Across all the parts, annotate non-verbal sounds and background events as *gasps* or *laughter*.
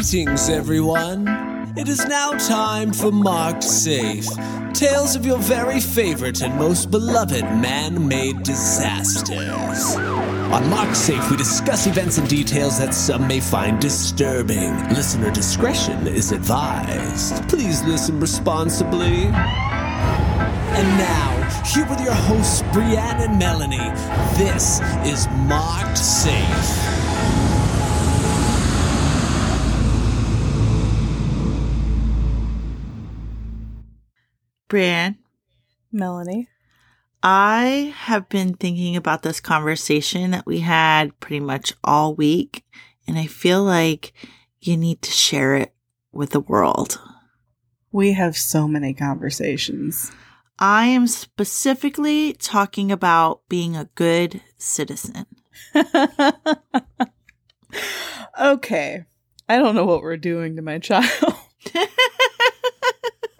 Greetings, everyone. It is now time for Marked Safe. Tales of your very favorite and most beloved man made disasters. On Marked Safe, we discuss events and details that some may find disturbing. Listener discretion is advised. Please listen responsibly. And now, here with your hosts, Brianne and Melanie, this is Marked Safe. Brianne, Melanie. I have been thinking about this conversation that we had pretty much all week, and I feel like you need to share it with the world. We have so many conversations. I am specifically talking about being a good citizen. *laughs* okay. I don't know what we're doing to my child. *laughs*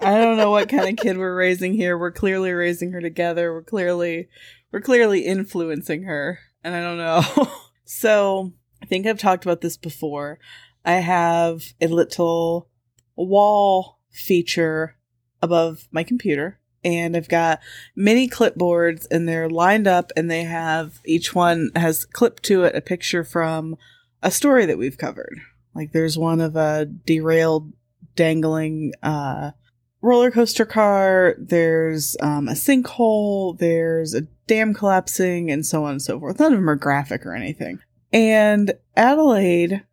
I don't know what kind of kid we're raising here. We're clearly raising her together. We're clearly we're clearly influencing her. And I don't know. *laughs* so, I think I've talked about this before. I have a little wall feature above my computer and I've got many clipboards and they're lined up and they have each one has clipped to it a picture from a story that we've covered. Like there's one of a derailed dangling uh roller coaster car, there's um, a sinkhole, there's a dam collapsing, and so on and so forth. None of them are graphic or anything. And Adelaide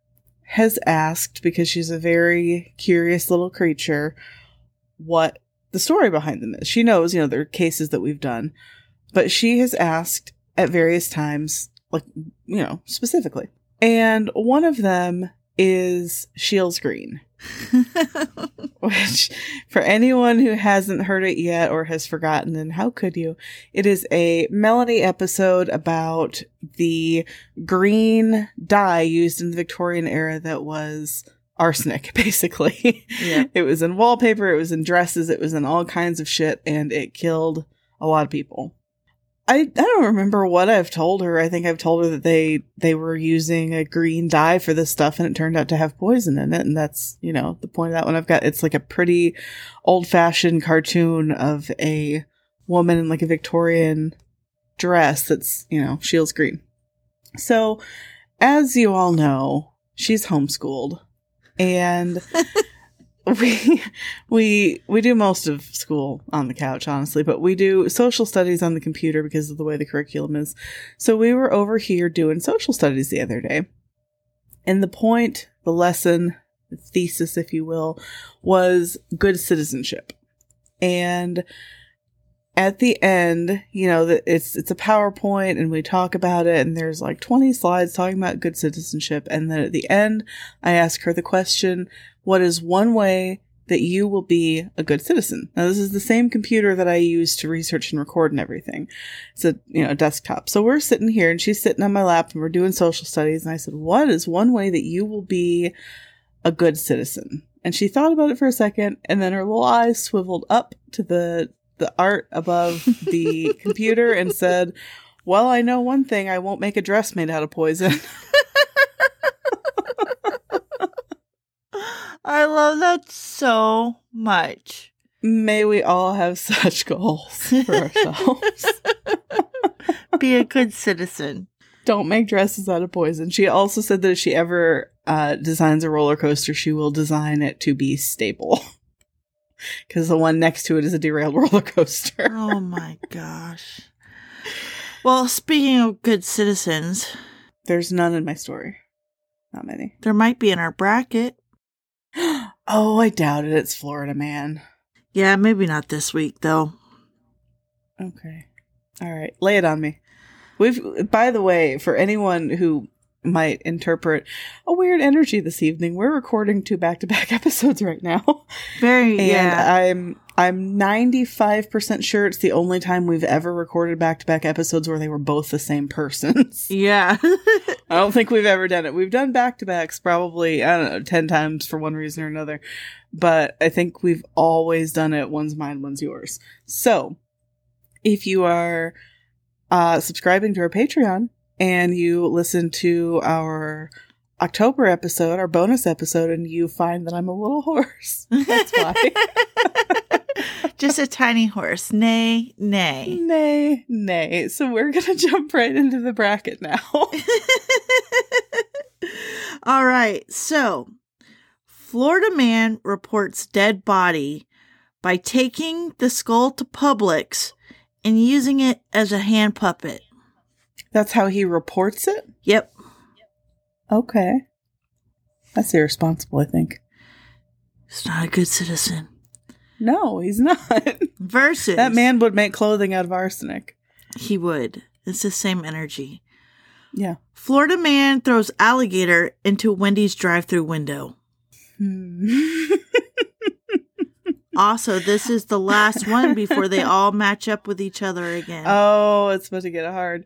has asked, because she's a very curious little creature, what the story behind them is. She knows, you know, there are cases that we've done, but she has asked at various times, like, you know, specifically. And one of them is Scheele's Green. *laughs* Which, for anyone who hasn't heard it yet or has forgotten, and how could you? It is a Melanie episode about the green dye used in the Victorian era that was arsenic, *laughs* basically. Yeah. it was in wallpaper, it was in dresses, it was in all kinds of shit, and it killed a lot of people. I, I don't remember what I've told her. I think I've told her that they they were using a green dye for this stuff and it turned out to have poison in it and that's, you know, the point of that one I've got it's like a pretty old-fashioned cartoon of a woman in like a Victorian dress that's, you know, Scheele's green. So, as you all know, she's homeschooled and *laughs* *laughs* we we we do most of school on the couch honestly but we do social studies on the computer because of the way the curriculum is. So we were over here doing social studies the other day. And the point the lesson the thesis if you will was good citizenship. And at the end you know it's it's a powerpoint and we talk about it and there's like 20 slides talking about good citizenship and then at the end i ask her the question what is one way that you will be a good citizen? Now, this is the same computer that I use to research and record and everything. It's a, you know, desktop. So we're sitting here and she's sitting on my lap and we're doing social studies. And I said, what is one way that you will be a good citizen? And she thought about it for a second and then her little eyes swiveled up to the, the art above the *laughs* computer and said, well, I know one thing. I won't make a dress made out of poison. *laughs* I love that so much. May we all have such goals for ourselves. *laughs* Be a good citizen. Don't make dresses out of poison. She also said that if she ever uh, designs a roller coaster, she will design it to be stable. Because the one next to it is a derailed *laughs* roller coaster. Oh my gosh. Well, speaking of good citizens, There's none in my story. Not many. there might be in our bracket. *gasps* Oh, I doubt it. It's Florida Man. Yeah, maybe not this week though. Okay. All right. Lay it on me. We've, by the way, for anyone who might interpret a weird energy this evening, we're recording two back to back episodes right now. Very And yeah. I'm I'm 95% sure it's the only time we've ever recorded back to back episodes where they were both the same persons. *laughs* yeah. I don't think we've ever done it. We've done back to backs probably, I don't know, 10 times for one reason or another. But I think we've always done it one's mine, one's yours. So if you are uh, subscribing to our Patreon and you listen to our October episode, our bonus episode, and you find that I'm a little *laughs* horse. That's why. *laughs* Just a tiny horse. Nay, nay. nay, nay. So we're going *laughs* to jump right into the bracket now. All right. So, Florida man reports dead body by taking the skull to Publix and using it as a hand puppet. That's how he reports it? Yep. Okay. That's irresponsible, I think. He's not a good citizen. No, he's not. *laughs* Versus that man would make clothing out of arsenic. he would. It's the same energy. Yeah. Florida man throws alligator into Wendy's drive-through window. Hmm. *laughs* Also, this is the last one before they *laughs* all match up with each other again. oh, it's about to get hard.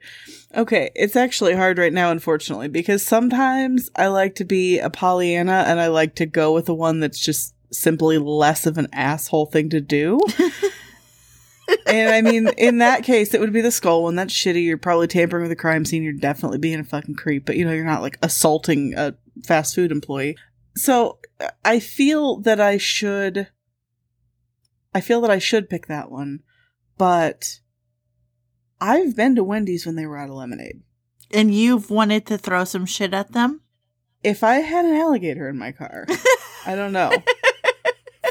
Okay, it's actually hard right now, unfortunately, because sometimes I like to be a Pollyanna and I like to go with the one that's just simply less of an asshole thing to do. *laughs* and I mean, in that case, it would be the skull one. That's shitty. You're probably tampering with a crime scene. You're definitely being a fucking creep, but you know, you're not like assaulting a fast food employee. So I feel that I should. I feel that I should pick that one, but I've been to Wendy's when they were out of lemonade. and you've wanted to throw some shit at them? If I had an alligator in my car, *laughs* I don't know.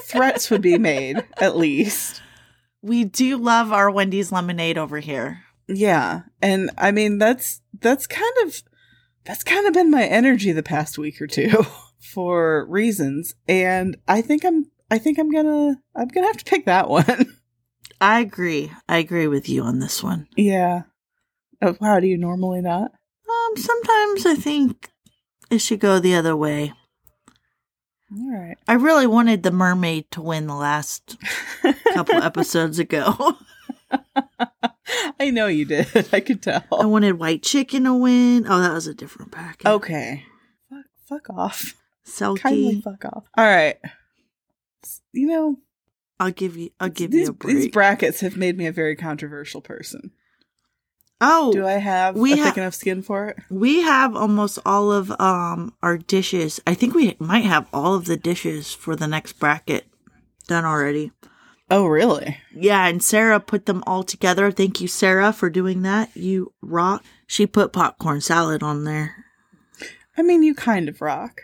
Threats would be made, at least. We do love our Wendy's lemonade over here. Yeah. And I mean that's that's kind of that's kind of been my energy the past week or two *laughs* for reasons. And I think I'm I think I'm gonna I'm gonna have to pick that one. *laughs* I agree. I agree with you on this one. yeah. Oh, how do you normally not? Um, sometimes I think it should go the other way. All right. I really wanted the mermaid to win the last *laughs* couple episodes ago. *laughs* I know you did. I could tell. I wanted white chicken to win. Oh, that was a different packet. Okay. Fuck, fuck off. Selkie. Kindly fuck off. All right. You know, I'll give you. I'll give these, you a break. these brackets have made me a very controversial person. oh, Do I have we ha- thick enough skin for it? we have almost all of um our dishes. I think we might have all of the dishes for the next bracket done already. Oh, really? Yeah, and Sarah put them all together. Thank you, Sarah, for doing that. You rock. She put popcorn salad on there. I mean, you kind of rock.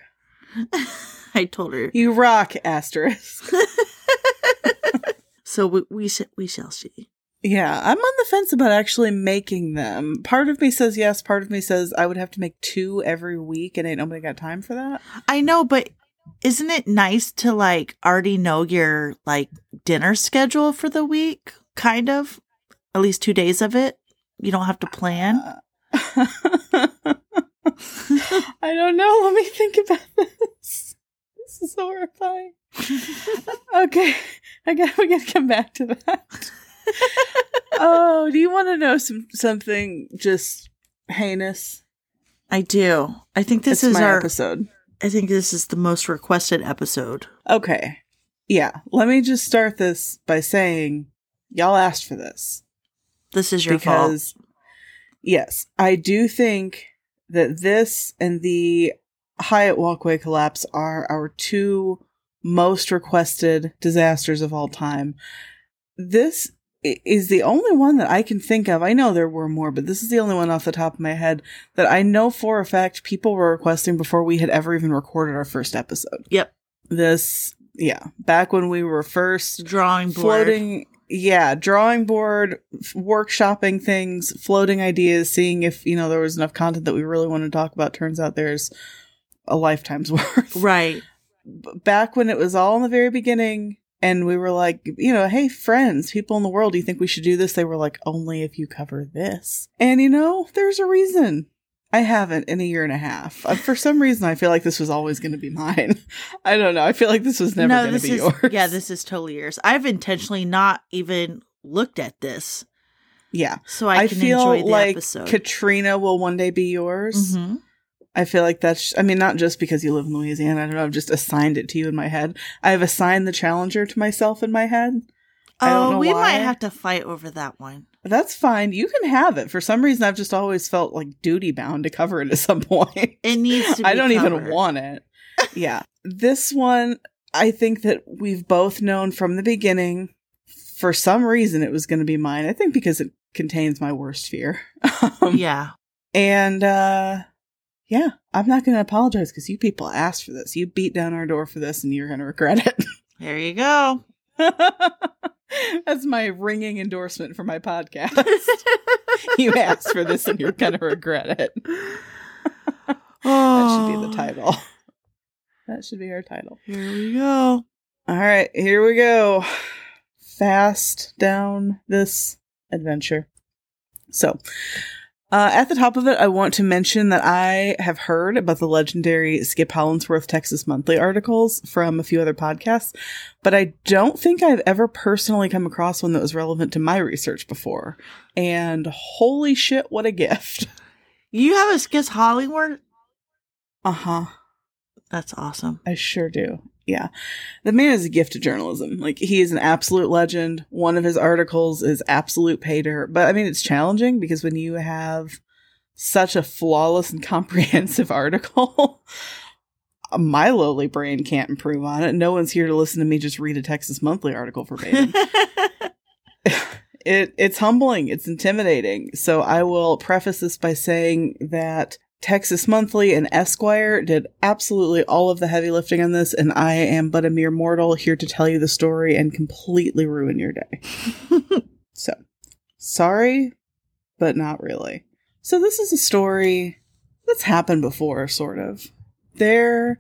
*laughs* I told her. You rock, asterisk. *laughs* *laughs* So we we, sh- we shall see. yeah, I'm on the fence about actually making them. Part of me says yes, part of me says I would have to make two every week, and ain't nobody got time for that. I know, but isn't it nice to like already know your like dinner schedule for the week? Kind of, at least two days of it. You don't have to plan. Uh, *laughs* I don't know. Let me think about this. This is horrifying. *laughs* okay, I got. We got to come back to that. oh, do you want to know some something just heinous? I do. I think this It's is my our. episode. I think this is the most requested episode. Okay, yeah. Let me just start this by saying, y'all asked for this. This is your fault. because yes, I do think that this and the Hyatt Walkway collapse are our two most requested disasters of all time. This is the only one that I can think of. I know there were more, but this is the only one off the top of my head that I know for a fact people were requesting before we had ever even recorded our first episode. Yep. This, yeah, back when we were first Drawing board. floating yeah drawing board f- workshopping things floating ideas seeing if you know there was enough content that we really want to talk about. Turns out there's a lifetime's *laughs* worth. Right. Back when it was all in the very beginning and we were like you know hey friends people in the world do you think we should do this? They were like only if you cover this. And you know there's a reason I haven't in a year and a half. For some reason, I feel like this was always going to be mine. *laughs* I don't know. I feel like this was never going to be is yours. yeah, this is totally yours. I've intentionally not even looked at this yeah. so I, I, can feel enjoy the like episode. Katrina will one day be yours. Mhm. I feel like that's, I mean, not just because you live in Louisiana. I don't know. I've just assigned it to you in my head. I have assigned the challenger to myself in my head. Oh, we why. might have to fight over that one. That's fine. You can have it. For some reason, I've just always felt like duty bound to cover it at some *laughs* point. It needs to. Be I don't even want it. yeah. This one, I think that we've both known from the beginning. For some reason, it was going to be mine. I think because it contains my worst fear. *laughs* Um, Yeah. And, uh, yeah, I'm not going to apologize because you people asked for this. You beat down our door for this and you're going to regret it. There you go. *laughs* *laughs* That's my ringing endorsement for my podcast. *laughs* you asked for this and you're going to regret it. *laughs* That should be the Oh, title. That should be our title. Here we go. All right, here we go. Fast down this adventure. So, uh, at the top of it, I want to mention that I have heard about the legendary Skip Hollandsworth Texas Monthly articles from a few other podcasts, but I don't think I've ever personally come across one that was relevant to my research before. And holy shit, what a gift! *laughs* You have a Skip Hollywood? Uh huh. That's awesome. I sure do. Yeah. The man is a gift to journalism. Like, he is an absolute legend. One of his articles is absolute dirt. But I mean, it's challenging because when you have such a flawless and *laughs* comprehensive article, *laughs* my lowly brain can't improve on it. No one's here to listen to me just read a Texas Monthly article verbatim. *laughs* it it's humbling it's intimidating so i will preface this by saying that texas monthly and esquire did absolutely all of the heavy lifting on this and i am but a mere mortal here to tell you the story and completely ruin your day *laughs* so sorry but not really so this is a story that's happened before sort of there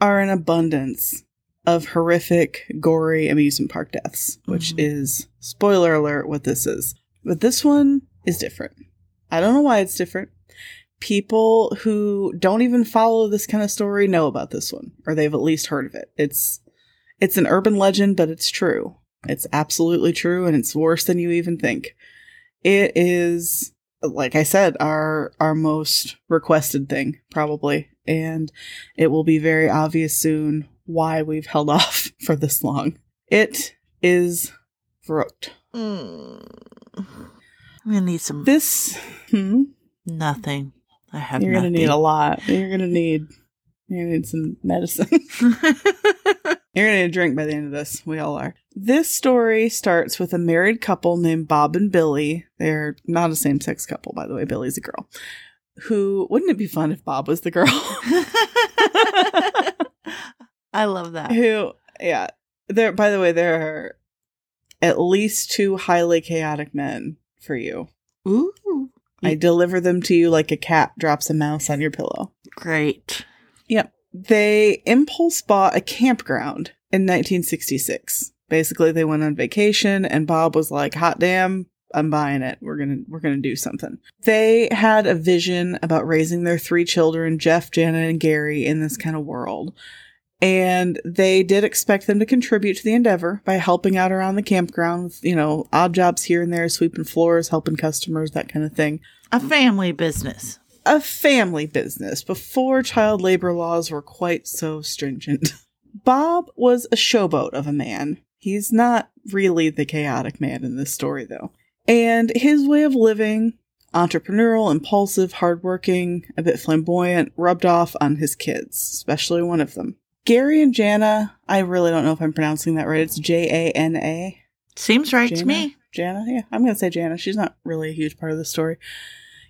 are an abundance of horrific, gory amusement park deaths, which Mhm. is spoiler alert what this is. But this one is different. I don't know why it's different. People who don't even follow this kind of story know about this one, or they've at least heard of it. It's it's an urban legend, but it's true. It's absolutely true, and it's worse than you even think. It is, like I said, our our most requested thing, probably, and it will be very obvious soon why we've held *laughs* off for this long. It is Verrückt. Mm. I'm gonna need some. This hmm, nothing. I have. you're gonna need a lot. You're gonna need you're gonna need some medicine. *laughs* You're gonna need a drink by the end of this. We all are. This story starts with a married couple named Bob and Billy. They're not a same sex couple, by the way. Billy's a girl. Who wouldn't it be fun if Bob was the girl? *laughs* I love that. who yeah there by the way there are at least two highly chaotic men for you Ooh, i deliver them to you like a cat drops a mouse on your pillow. Great. yep. They impulse bought a campground in 1966 basically they went on vacation and bob was like hot damn i'm buying it. We're gonna we're gonna do something. They had a vision about raising their three children jeff janet and gary in this kind of world and they did expect them to contribute to the endeavor by helping out around the campground with you know odd jobs here and there sweeping floors helping customers that kind of thing A family business. a family business before child labor laws were quite so stringent. *laughs* Bob was a showboat of a man. He's not really the chaotic man in this story, though. And his way of living, entrepreneurial, impulsive, hardworking, a bit flamboyant, rubbed off on his kids, especially one of them. Gary and Jana, I really don't know if I'm pronouncing that right. It's J A N A. Seems right to me. Jana, yeah, I'm gonna say Jana. She's not really a huge part of the story.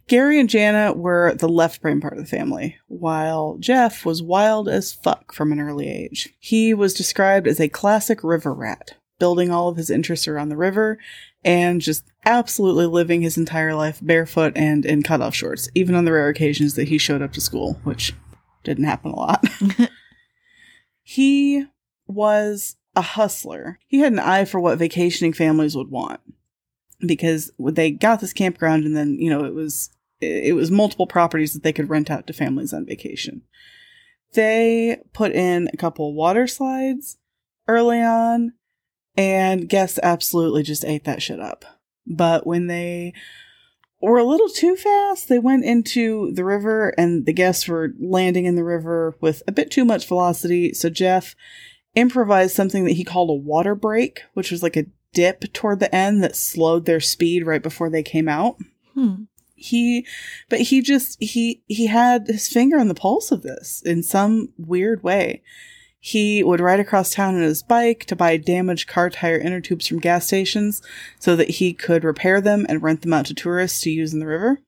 Gary and Jana were the left brain part of the family, while Jeff was wild as fuck from an early age. He was described as a classic river rat, building all of his interests around the river and just absolutely living his entire life barefoot and in cutoff shorts, even on the rare occasions that he showed up to school, which didn't happen a lot. *laughs* he was a hustler. He had an eye for what vacationing families would want because they got this campground and then, you know, it was it was multiple properties that they could rent out to families on vacation. They put in a couple water slides early on and guests absolutely just ate that shit up. But when they were a little too fast, they went into the river and the guests were landing in the river with a bit too much velocity. So Jeff improvised something that he called a water break, which was like a dip toward the end that slowed their speed right before they came out. Hmm. He, but he just, he, he had his finger on the pulse of this in some weird way. He would ride across town on his bike to buy damaged car tire inner tubes from gas stations so that he could repair them and rent them out to tourists to use in the river.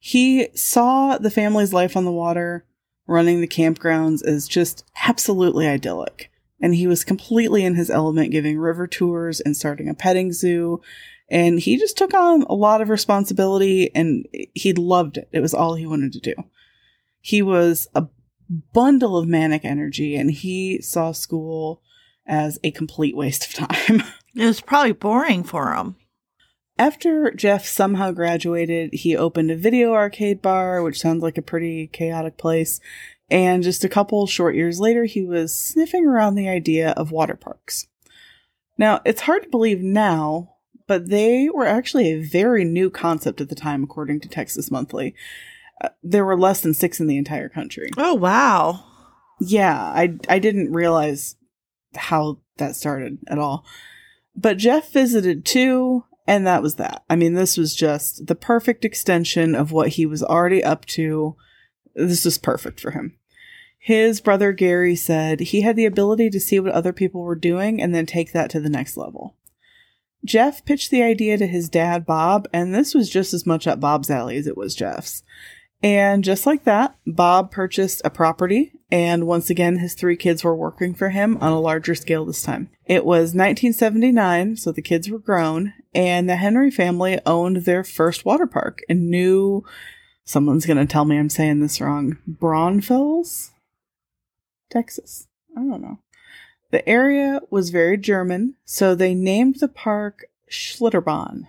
He saw the family's life on the water, running the campgrounds as just absolutely idyllic. And he was completely in his element giving river tours and starting a petting zoo. And he just took on a lot of responsibility and he loved it. It was all he wanted to do. He was a bundle of manic energy and he saw school as a complete waste of time. *laughs* It was probably boring for him. After Jeff somehow graduated, he opened a video arcade bar, which sounds like a pretty chaotic place. And just a couple short years later, he was sniffing around the idea of water parks. Now, it's hard to believe now, but they were actually a very new concept at the time, according to Texas Monthly. Uh, there were less than six in the entire country. Oh, wow. Yeah, I I didn't realize how that started at all. But Jeff visited two, and that was that. I mean, this was just the perfect extension of what he was already up to. This was perfect for him. His brother Gary said he had the ability to see what other people were doing and then take that to the next level. Jeff pitched the idea to his dad, Bob, and this was just as much up Bob's alley as it was Jeff's. And just like that, Bob purchased a property, and once again, his three kids were working for him on a larger scale this time. It was 1979, so the kids were grown, and the Henry family owned their first water park in New. Someone's gonna tell me I'm saying this wrong. Braunfels, Texas. I don't know. The area was very German, so they named the park Schlitterbahn,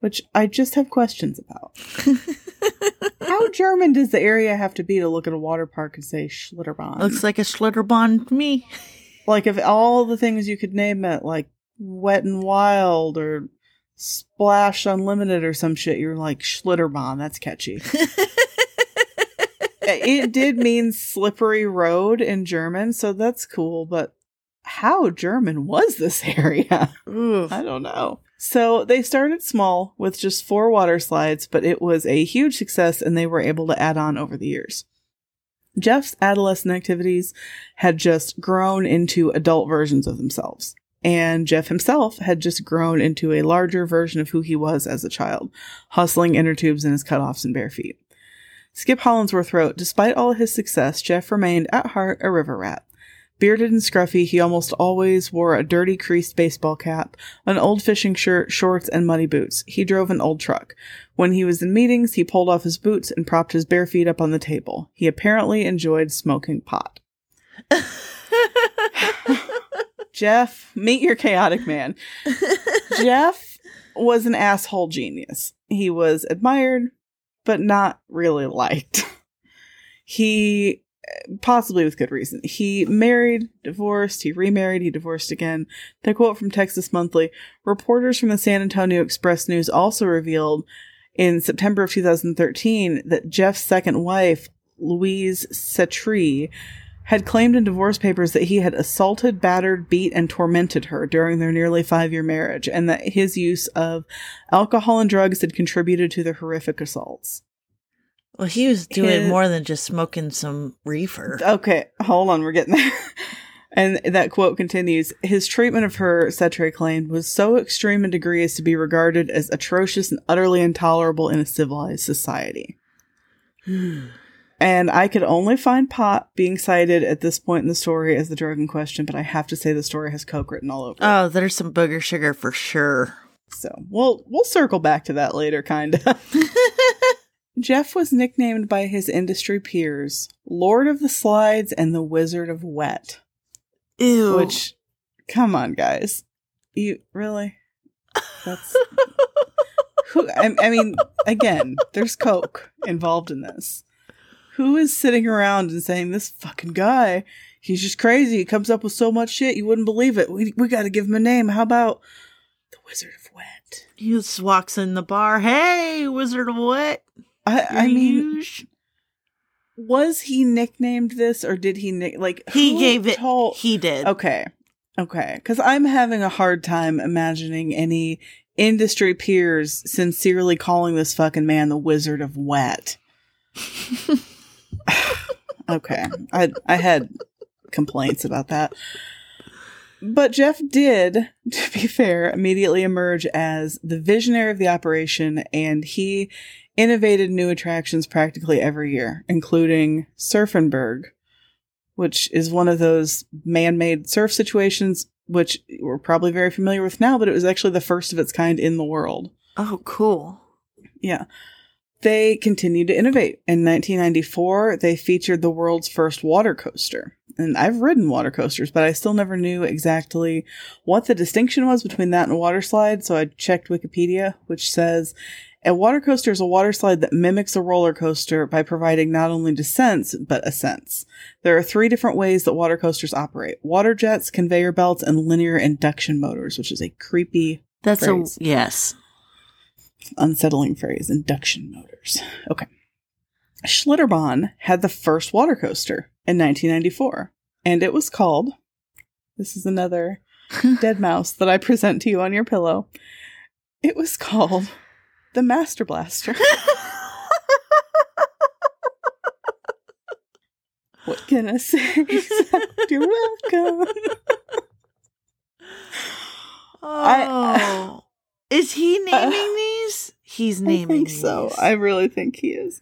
which I just have questions about. *laughs* How German does the area have to be to look at a water park and say Schlitterbahn? Looks like a Schlitterbahn to me. like if all the things you could name it, like Wet and Wild or Splash Unlimited or some shit, you're like Schlitterbahn. That's catchy. *laughs* it did mean slippery road in German, so that's cool. But how German was this area? Oof. I don't know. So they started small with just four water slides, but it was a huge success and they were able to add on over the years. Jeff's adolescent activities had just grown into adult versions of themselves. And Jeff himself had just grown into a larger version of who he was as a child, hustling inner tubes in his cutoffs and bare feet. Skip Hollandsworth wrote, Despite all his success, Jeff remained at heart a river rat. Bearded and scruffy, he almost always wore a dirty creased baseball cap, an old fishing shirt, shorts, and muddy boots. He drove an old truck. When he was in meetings, he pulled off his boots and propped his bare feet up on the table. He apparently enjoyed smoking pot. *laughs* Jeff, meet your chaotic man. Jeff was an asshole genius. He was admired, but not really liked. He, possibly with good reason, he married, divorced, he remarried, he divorced again. The quote from Texas Monthly reporters from the San Antonio Express News also revealed in September of 2013 that Jeff's second wife, Louise Setrie, had claimed in divorce papers that he had assaulted, battered, beat, and tormented her during their nearly five year marriage, and that his use of alcohol and drugs had contributed to the horrific assaults. Well, he was doing His- more than just smoking some reefer. Okay, hold on, we're getting there. *laughs* and that quote continues His treatment of her, Settre claimed, was so extreme in degree as to be regarded as atrocious and utterly intolerable in a civilized society. *sighs* And I could only find pot being cited at this point in the story as the drug in question, but I have to say the story has coke written all over. it. Oh, there's some booger sugar for sure. So we'll we'll circle back to that later, kinda. *laughs* Jeff was nicknamed by his industry peers Lord of the Slides and the Wizard of Wet. Ew. Which, come on, guys, you really? That's *laughs* who. I, I mean, again, there's coke involved in this. Who is sitting around and saying this fucking guy? He's just crazy. He comes up with so much shit you wouldn't believe it. We we got to give him a name. How about the Wizard of Wet? he just walks in the bar. Hey, Wizard of What? I, I mean, was he nicknamed this or did he nick like he who gave it. told- he did. okay Okay, because I'm having a hard time imagining any industry peers sincerely calling this fucking man the Wizard of Wet. *sighs* okay, I I had complaints about that. But Jeff did, *laughs* to be fair, immediately emerge as the visionary of the operation, and he innovated new attractions practically every year, including Surfenberg, which is one of those man-made surf situations which we're probably very familiar with now, but it was actually the first of its kind in the world. Oh, cool. Yeah. They continued to innovate. In 1994, they featured the world's first water coaster. And I've ridden water coasters, but I still never knew exactly what the distinction was between that and a water slide. So I checked Wikipedia, which says a water coaster is a water slide that mimics a roller coaster by providing not only descents, but ascents. There are three different ways that water coasters operate water jets, conveyor belts, and linear induction motors, which is a creepy, That's Phrase. a yes. unsettling phrase induction motors. Okay. Schlitterbahn had the first water coaster in 1994, and it was called this is another *laughs* dead mouse that I present to you on your pillow. It was called the Master Blaster. *laughs* What can I say? *laughs* Except You're welcome. oh, is he naming these? He's I naming think so. these. I really think he is.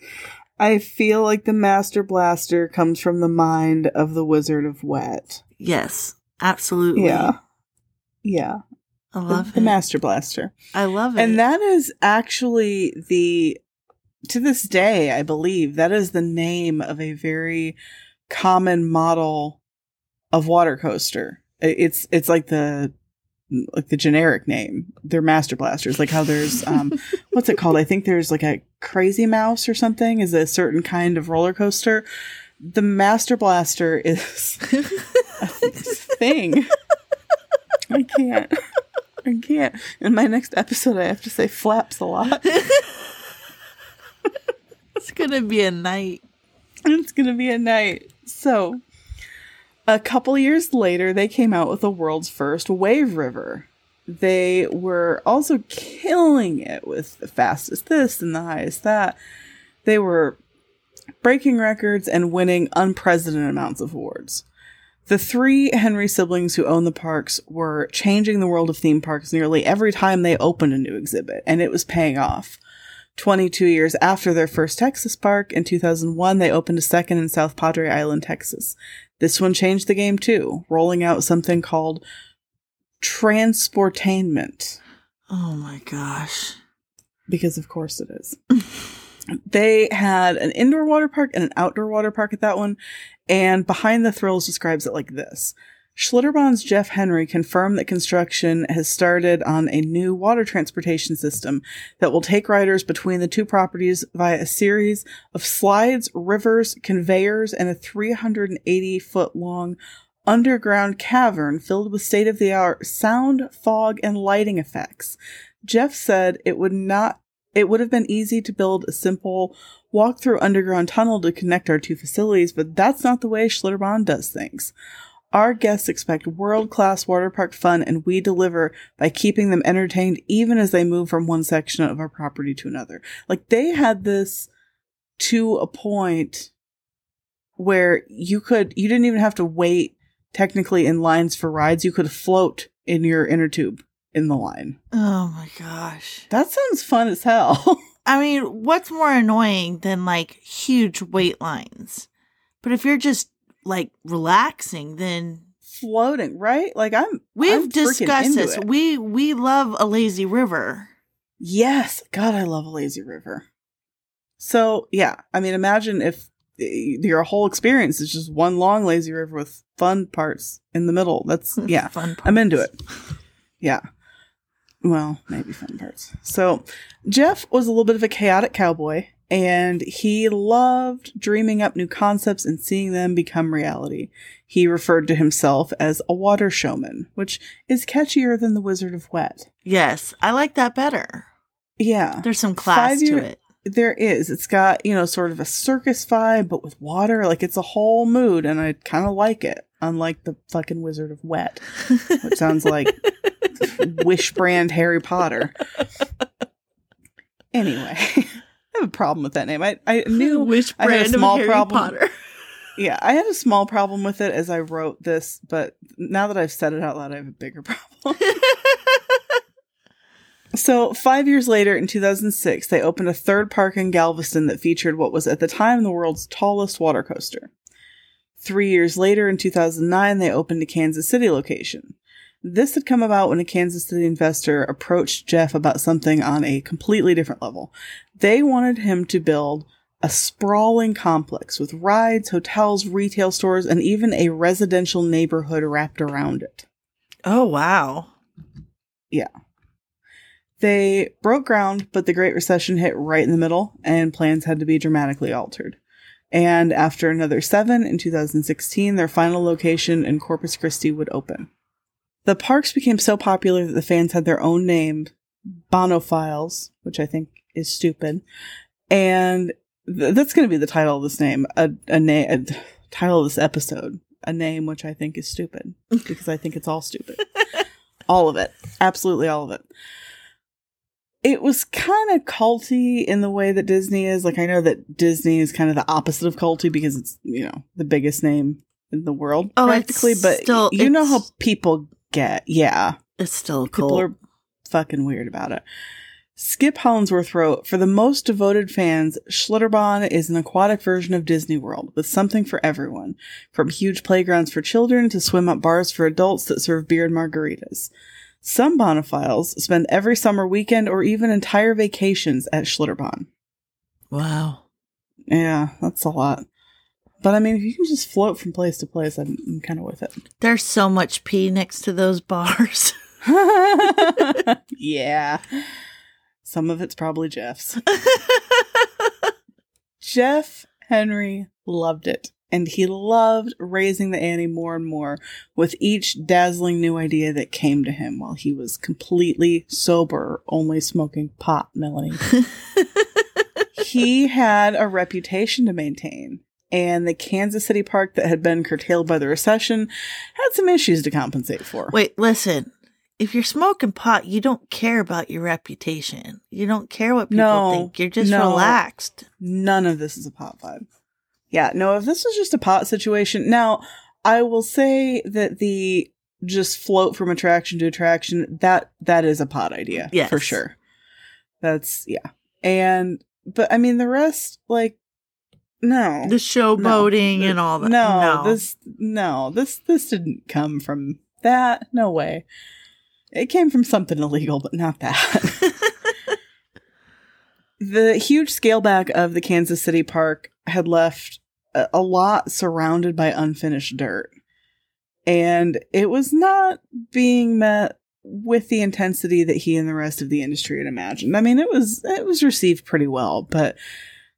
I feel like the Master Blaster comes from the mind of the Wizard of Wet. yes, absolutely. Yeah. Yeah. I The, love the it. Master Blaster. I love it. And that is actually the to this day, I believe, that is the name of a very common model of water coaster. It's it's like the like the generic name. They're master blasters. Like how there's um *laughs* what's it called? I think there's like a crazy mouse or something is a certain kind of roller coaster. The master blaster is *laughs* a thing. I can't. *laughs* I can't. In my next episode, I have to say flaps a lot. it's gonna be a night. it's gonna be a night. So, a couple years later, they came out with the world's first Wave River. They were also killing it with the fastest this and the highest that. They were breaking records and winning unprecedented amounts of awards. The three Henry siblings who own the parks were changing the world of theme parks nearly every time they opened a new exhibit, and it was paying off. 22 years after their first Texas park, in 2001, they opened a second in South Padre Island, Texas. This one changed the game too, rolling out something called Transportainment, Oh my gosh. because of course it is. *laughs* they had an indoor water park and an outdoor water park at that one, and Behind the Thrills describes it like this. Schlitterbahn's Jeff Henry confirmed that construction has started on a new water transportation system that will take riders between the two properties via a series of slides, rivers, conveyors, and a 380 foot long underground cavern filled with state of the art sound, fog, and lighting effects. Jeff said it would not it would have been easy to build a simple walk through underground tunnel to connect our two facilities, but that's not the way Schlitterbahn does things. Our guests expect world class water park fun, and we deliver by keeping them entertained even as they move from one section of our property to another. Like they had this to a point where you could, you didn't even have to wait technically in lines for rides. You could float in your inner tube in the line. Oh my gosh. That sounds fun as hell. *laughs* I mean, what's more annoying than like huge wait lines? But if you're just like relaxing, then Floating, right? Like I'm we've I'm discussed this. it. We we love a lazy river. Yes. God, I love a lazy river. So, yeah. I mean, imagine if uh, your whole experience is just one long lazy river with fun parts in the middle. That's, *laughs* yeah. Fun I'm into it. Yeah. Well, maybe fun parts. So, Jeff was a little bit of a chaotic cowboy, and he loved dreaming up new concepts and seeing them become reality. He referred to himself as a water showman, which is catchier than the Wizard of Wet. Yes, I like that better. Yeah. There's some class to it. There is. It's got, you know, sort of a circus vibe, but with water. Like it's a whole mood, and I kind of like it. Unlike the fucking Wizard of Wet, which sounds like *laughs* Wish brand Harry Potter. Anyway, *laughs* I have a problem with that name. I, I *laughs* knew Which I had a brand small of Harry problem. Potter? Yeah, I had a small problem with it as I wrote this, but now that I've said it out loud, I have a bigger problem. So, five years later, in 2006, they opened a third park in Galveston that featured what was at the time the world's tallest water coaster. Three years later, in 2009, they opened a Kansas City location. This had come about when a Kansas City investor approached Jeff about something on a completely different level. They wanted him to build a sprawling complex with rides, hotels, retail stores, and even a residential neighborhood wrapped around it. Oh wow. They broke ground, but the Great Recession hit right in the middle, and plans had to be dramatically altered. And after another seven in 2016, their final location in Corpus Christi would open. The parks became so popular that the fans had their own name, Bahnophiles, which I think is stupid. And th- that's going to be the title of this name, a, a name, a title of this episode, a name which I think is stupid because I think it's all stupid. *laughs* all of it. Absolutely all of it. It was kind of culty in the way that Disney is. Like, I know that Disney is kind of the opposite of culty because it's, you know, the biggest name in the world Oh, it's practically, but still- you know how people get. Yeah. It's still People cool. are fucking weird about it. Skip Hollandsworth wrote, For the most devoted fans, Schlitterbahn is an aquatic version of Disney World with something for everyone, from huge playgrounds for children to swim up bars for adults that serve beer and margaritas. Some bahnophiles spend every summer weekend or even entire vacations at Schlitterbahn. wow. Yeah, that's a lot. But I mean, if you can just float from place to place, I'm, I'm kind of with it. There's so much pee next to those bars. *laughs* yeah. Some of it's probably Jeff's. *laughs* Jeff Henry loved it. And he loved raising the ante more and more with each dazzling new idea that came to him while he was completely sober, only smoking pot, Melanie. *laughs* he had a reputation to maintain. And the Kansas City park that had been curtailed by the recession had some issues to compensate for. Wait, listen. If you're smoking pot, you don't care about your reputation. You don't care what people No, think. You're just no. relaxed. None of this is a pot vibe. Yeah, no, if this was just a pot situation. Now, I will say that the just float from attraction to attraction, that that is a pot idea. Yes. For sure. That's yeah. And but I mean the rest, like no. The showboating No. and all that. No, this no, this this didn't come from that. No way. It came from something illegal, but not that. *laughs* the huge scale back of the Kansas City park had left a, lot surrounded by unfinished dirt. And it was not being met with the intensity that he and the rest of the industry had imagined. I mean, it was it was received pretty well, but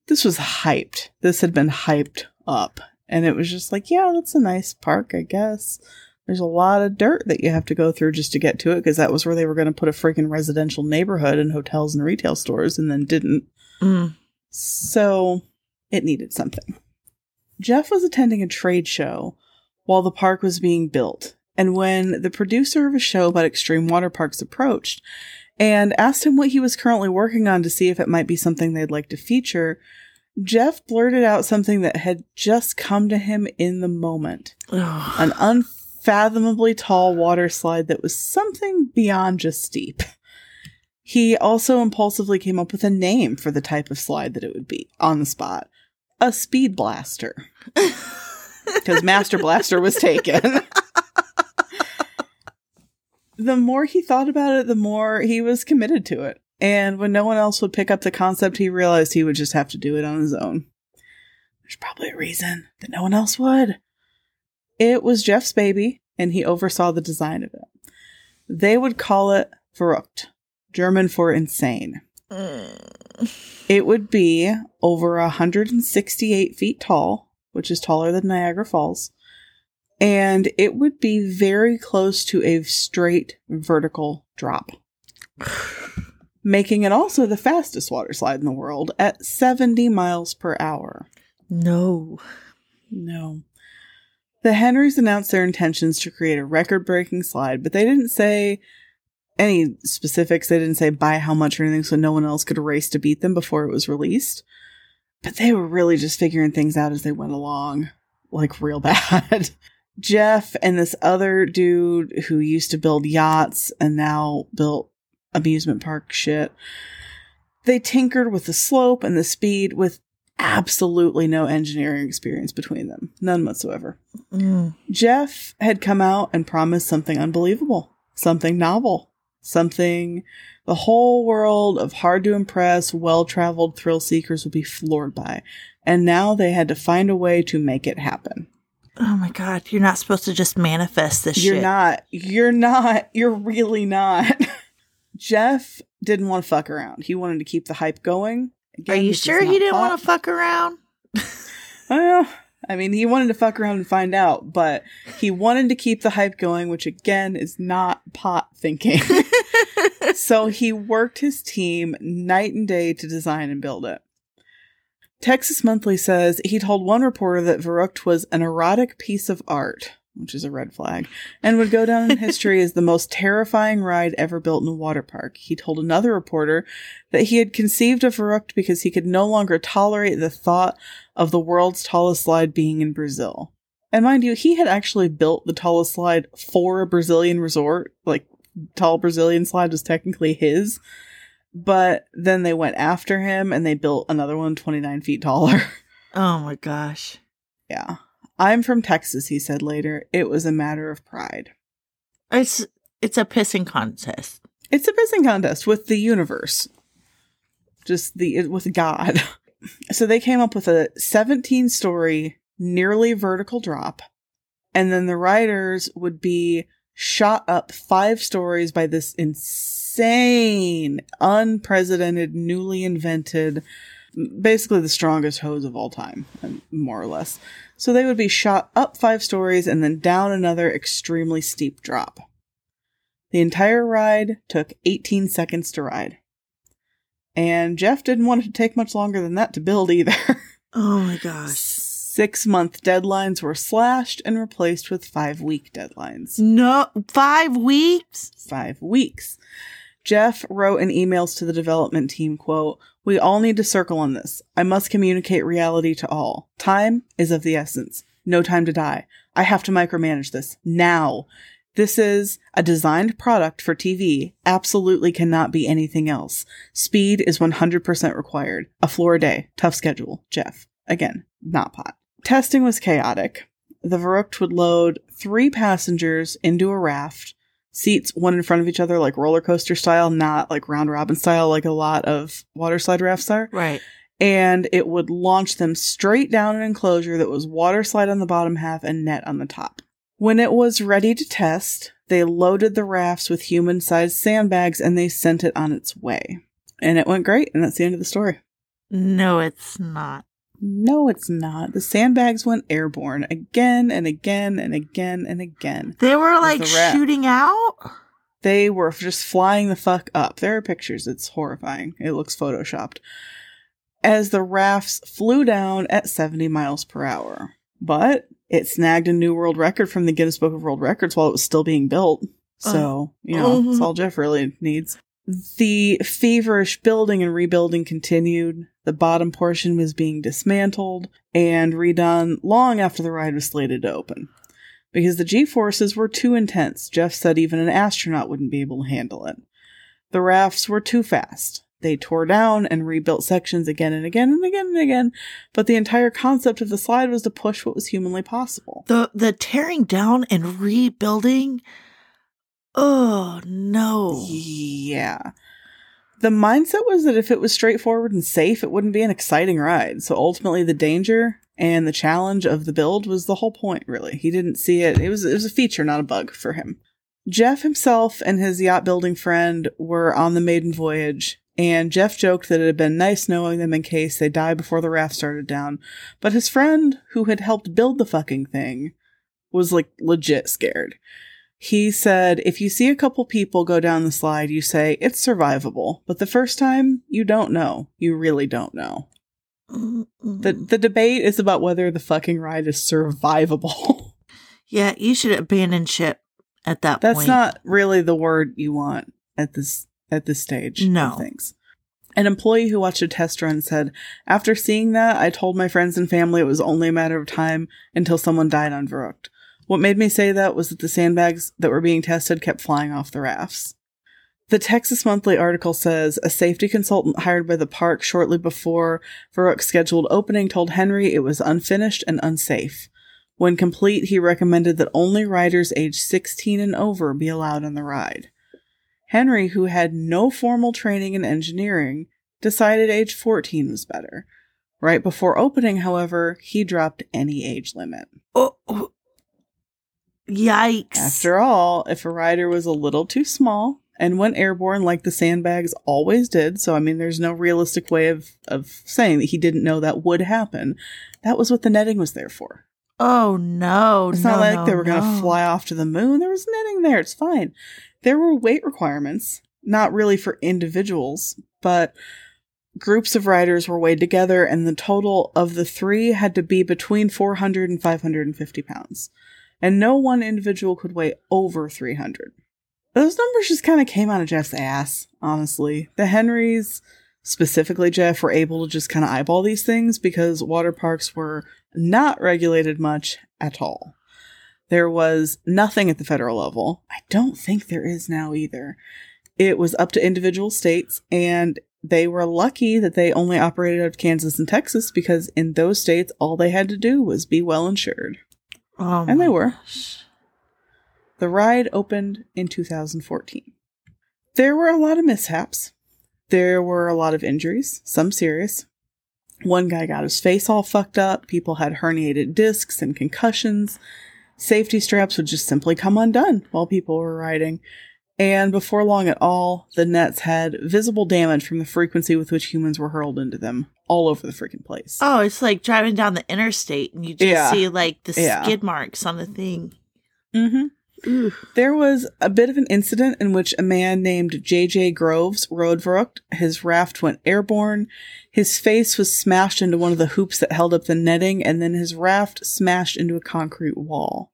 this was hyped. This had been hyped up. And it was just like, yeah, that's a nice park, I guess. There's a lot of dirt that you have to go through just to get to it because that was where they were going to put a freaking residential neighborhood and hotels and retail stores and then didn't. Mm. So it needed something. Jeff was attending a trade show while the park was being built. And when the producer of a show about extreme water parks approached and asked him what he was currently working on to see if it might be something they'd like to feature, Jeff blurted out something that had just come to him in the moment an unfathomably tall water slide that was something beyond just steep. He also impulsively came up with a name for the type of slide that it would be on the spot a speed blaster. Because Master Blaster was taken. the more he thought about it, the more he was committed to it. And when no one else would pick up the concept, he realized he would just have to do it on his own. There's probably a reason that no one else would. It was Jeff's baby, and he oversaw the design of it. They would call it Verrückt, German for insane. Mm. It would be over 168 feet tall, which is taller than Niagara Falls, and it would be very close to a straight vertical drop. *sighs* making it also the fastest water slide in the world at 70 miles per hour. No. No. The Henrys announced their intentions to create a record breaking slide, but they didn't say any specifics. They didn't say by how much or anything, so no one else could race to beat them before it was released. But they were really just figuring things out as they went along, like real *laughs* bad. Jeff and this other dude who used to build yachts and now built amusement park shit, they tinkered with the slope and the speed with absolutely no engineering experience between them. None whatsoever. Mm. Jeff had come out and promised something unbelievable, something novel, something the whole world of hard to impress, well traveled thrill seekers would be floored by. And now they had to find a way to make it happen. Oh my god, you're not supposed to just manifest this You're shit. not. You're not. You're really not. *laughs* Jeff didn't want to fuck around. He wanted to keep the hype going. Are you sure he didn't want to fuck around? *laughs* Well, I mean, he wanted to fuck around and find out, but he wanted to keep the hype going, which again is not pot thinking. *laughs* so he worked his team night and day to design and build it. Texas Monthly says he told one reporter that Verrückt was an erotic piece of art, which is a red flag, and would go down in *laughs* history as the most terrifying ride ever built in a water park. He told another reporter that he had conceived of Verrückt because he could no longer tolerate the thought of the world's tallest slide being in Brazil. And mind you, he had actually built the tallest slide for a Brazilian resort. Like, tall Brazilian slide was technically his. But then they went after him and they built another one 29 feet taller. *laughs* Oh my gosh. yeah. I'm from Texas, he said later. It was a matter of pride. It's it's a pissing contest. It's a pissing contest with the universe. Just the with God. *laughs* So they came up with a 17 story, nearly vertical drop, and then the riders would be shot up five stories by this insane, unprecedented, newly invented, basically the strongest hose of all time, more or less. So they would be shot up five stories and then down another extremely steep drop. The entire ride took 18 seconds to ride. And Jeff didn't want it to take much longer than that to build either. *laughs* Oh my gosh. Six month deadlines were slashed and replaced with five week deadlines. No, five weeks. Five weeks. Jeff wrote in emails to the development team, quote, We all need to circle on this. I must communicate reality to all. Time is of the essence. No time to die. I have to micromanage this now. This is a designed product for TV. Absolutely cannot be anything else. Speed is 100% required. A floor a day. Tough schedule. Jeff. Again, not pot. Testing was chaotic. The Verrückt would load three passengers into a raft, seats one in front of each other, like roller coaster style, not like round robin style, like a lot of water slide rafts are Right. and it would launch them straight down an enclosure that was water slide on the bottom half and net on the top. When it was ready to test, they loaded the rafts with human sized sandbags and they sent it on its way. And it went great, and that's the end of the story. No, it's not. No, it's not. The sandbags went airborne again and again and again and again. They were like the shooting out. They were just flying the fuck up. There are pictures. It's horrifying. It looks photoshopped. As the rafts flew down at 70 miles per hour. But it snagged a new world record from the Guinness Book of World Records while it was still being built. So, you know, that's mm-hmm. all Jeff really needs. The feverish building and rebuilding continued. The bottom portion was being dismantled and redone long after the ride was slated to open. Because the G forces were too intense, Jeff said even an astronaut wouldn't be able to handle it. The rafts were too fast. They tore down and rebuilt sections again and again and again and again, but the entire concept of the slide was to push what was humanly possible. The the tearing down and rebuilding. Oh no. Yeah. The mindset was that if it was straightforward and safe, it wouldn't be an exciting ride. So ultimately, the danger and the challenge of the build was the whole point, really. He didn't see it. It was, it was a feature, not a bug for him. Jeff himself and his yacht building friend were on the maiden voyage, and Jeff joked that it had been nice knowing them in case they died before the raft started down. But his friend, who had helped build the fucking thing, was like legit scared. He said, if you see a couple people go down the slide, you say, it's survivable. But the first time, you don't know. You really don't know. The, the debate is about whether the fucking ride is survivable. *laughs* yeah, you should abandon ship at that point. That's point. not really the word you want at this at this stage No. of things. An employee who watched a test run said, After seeing that, I told my friends and family it was only a matter of time until someone died on Verrückt. What made me say that was that the sandbags that were being tested kept flying off the rafts. The Texas Monthly article says a safety consultant hired by the park shortly before Verrückt's scheduled opening told Henry it was unfinished and unsafe. When complete, he recommended that only riders aged 16 and over be allowed on the ride. Henry, who had no formal training in engineering, decided age 14 was better. Right before opening, however, he dropped any age limit. Oh, oh. Yikes. After all, if a rider was a little too small and went airborne like the sandbags always did, so I mean, there's no realistic way of, of saying that he didn't know that would happen. That was what the netting was there for. oh no. It's no, not like no, they were going to fly off to the moon. There was netting there. It's fine. There were weight requirements, not really for individuals, but groups of riders were weighed together, and the total of the three had to be between 400 and 550 pounds. And no one individual could weigh over 300. Those numbers just kind of came out of Jeff's ass, honestly. The Henrys, specifically Jeff, were able to just kind of eyeball these things because water parks were not regulated much at all. There was nothing at the federal level. I don't think there is now either. It was up to individual states, and they were lucky that they only operated out of Kansas and Texas because in those states, all they had to do was be well insured. Oh And they were. gosh. The ride opened in 2014. There were a lot of mishaps. There were a lot of injuries, some serious. One guy got his face all fucked up. People had herniated discs and concussions. Safety straps would just simply come undone while people were riding. And before long at all, the nets had visible damage from the frequency with which humans were hurled into them all over the freaking place. Oh, it's like driving down the interstate and you just Yeah. see like the Yeah. skid marks on the thing. Mm-hmm. Ooh. There was a bit of an incident in which a man named J.J. Groves rode Verrückt. His raft went airborne. His face was smashed into one of the hoops that held up the netting, and then his raft smashed into a concrete wall.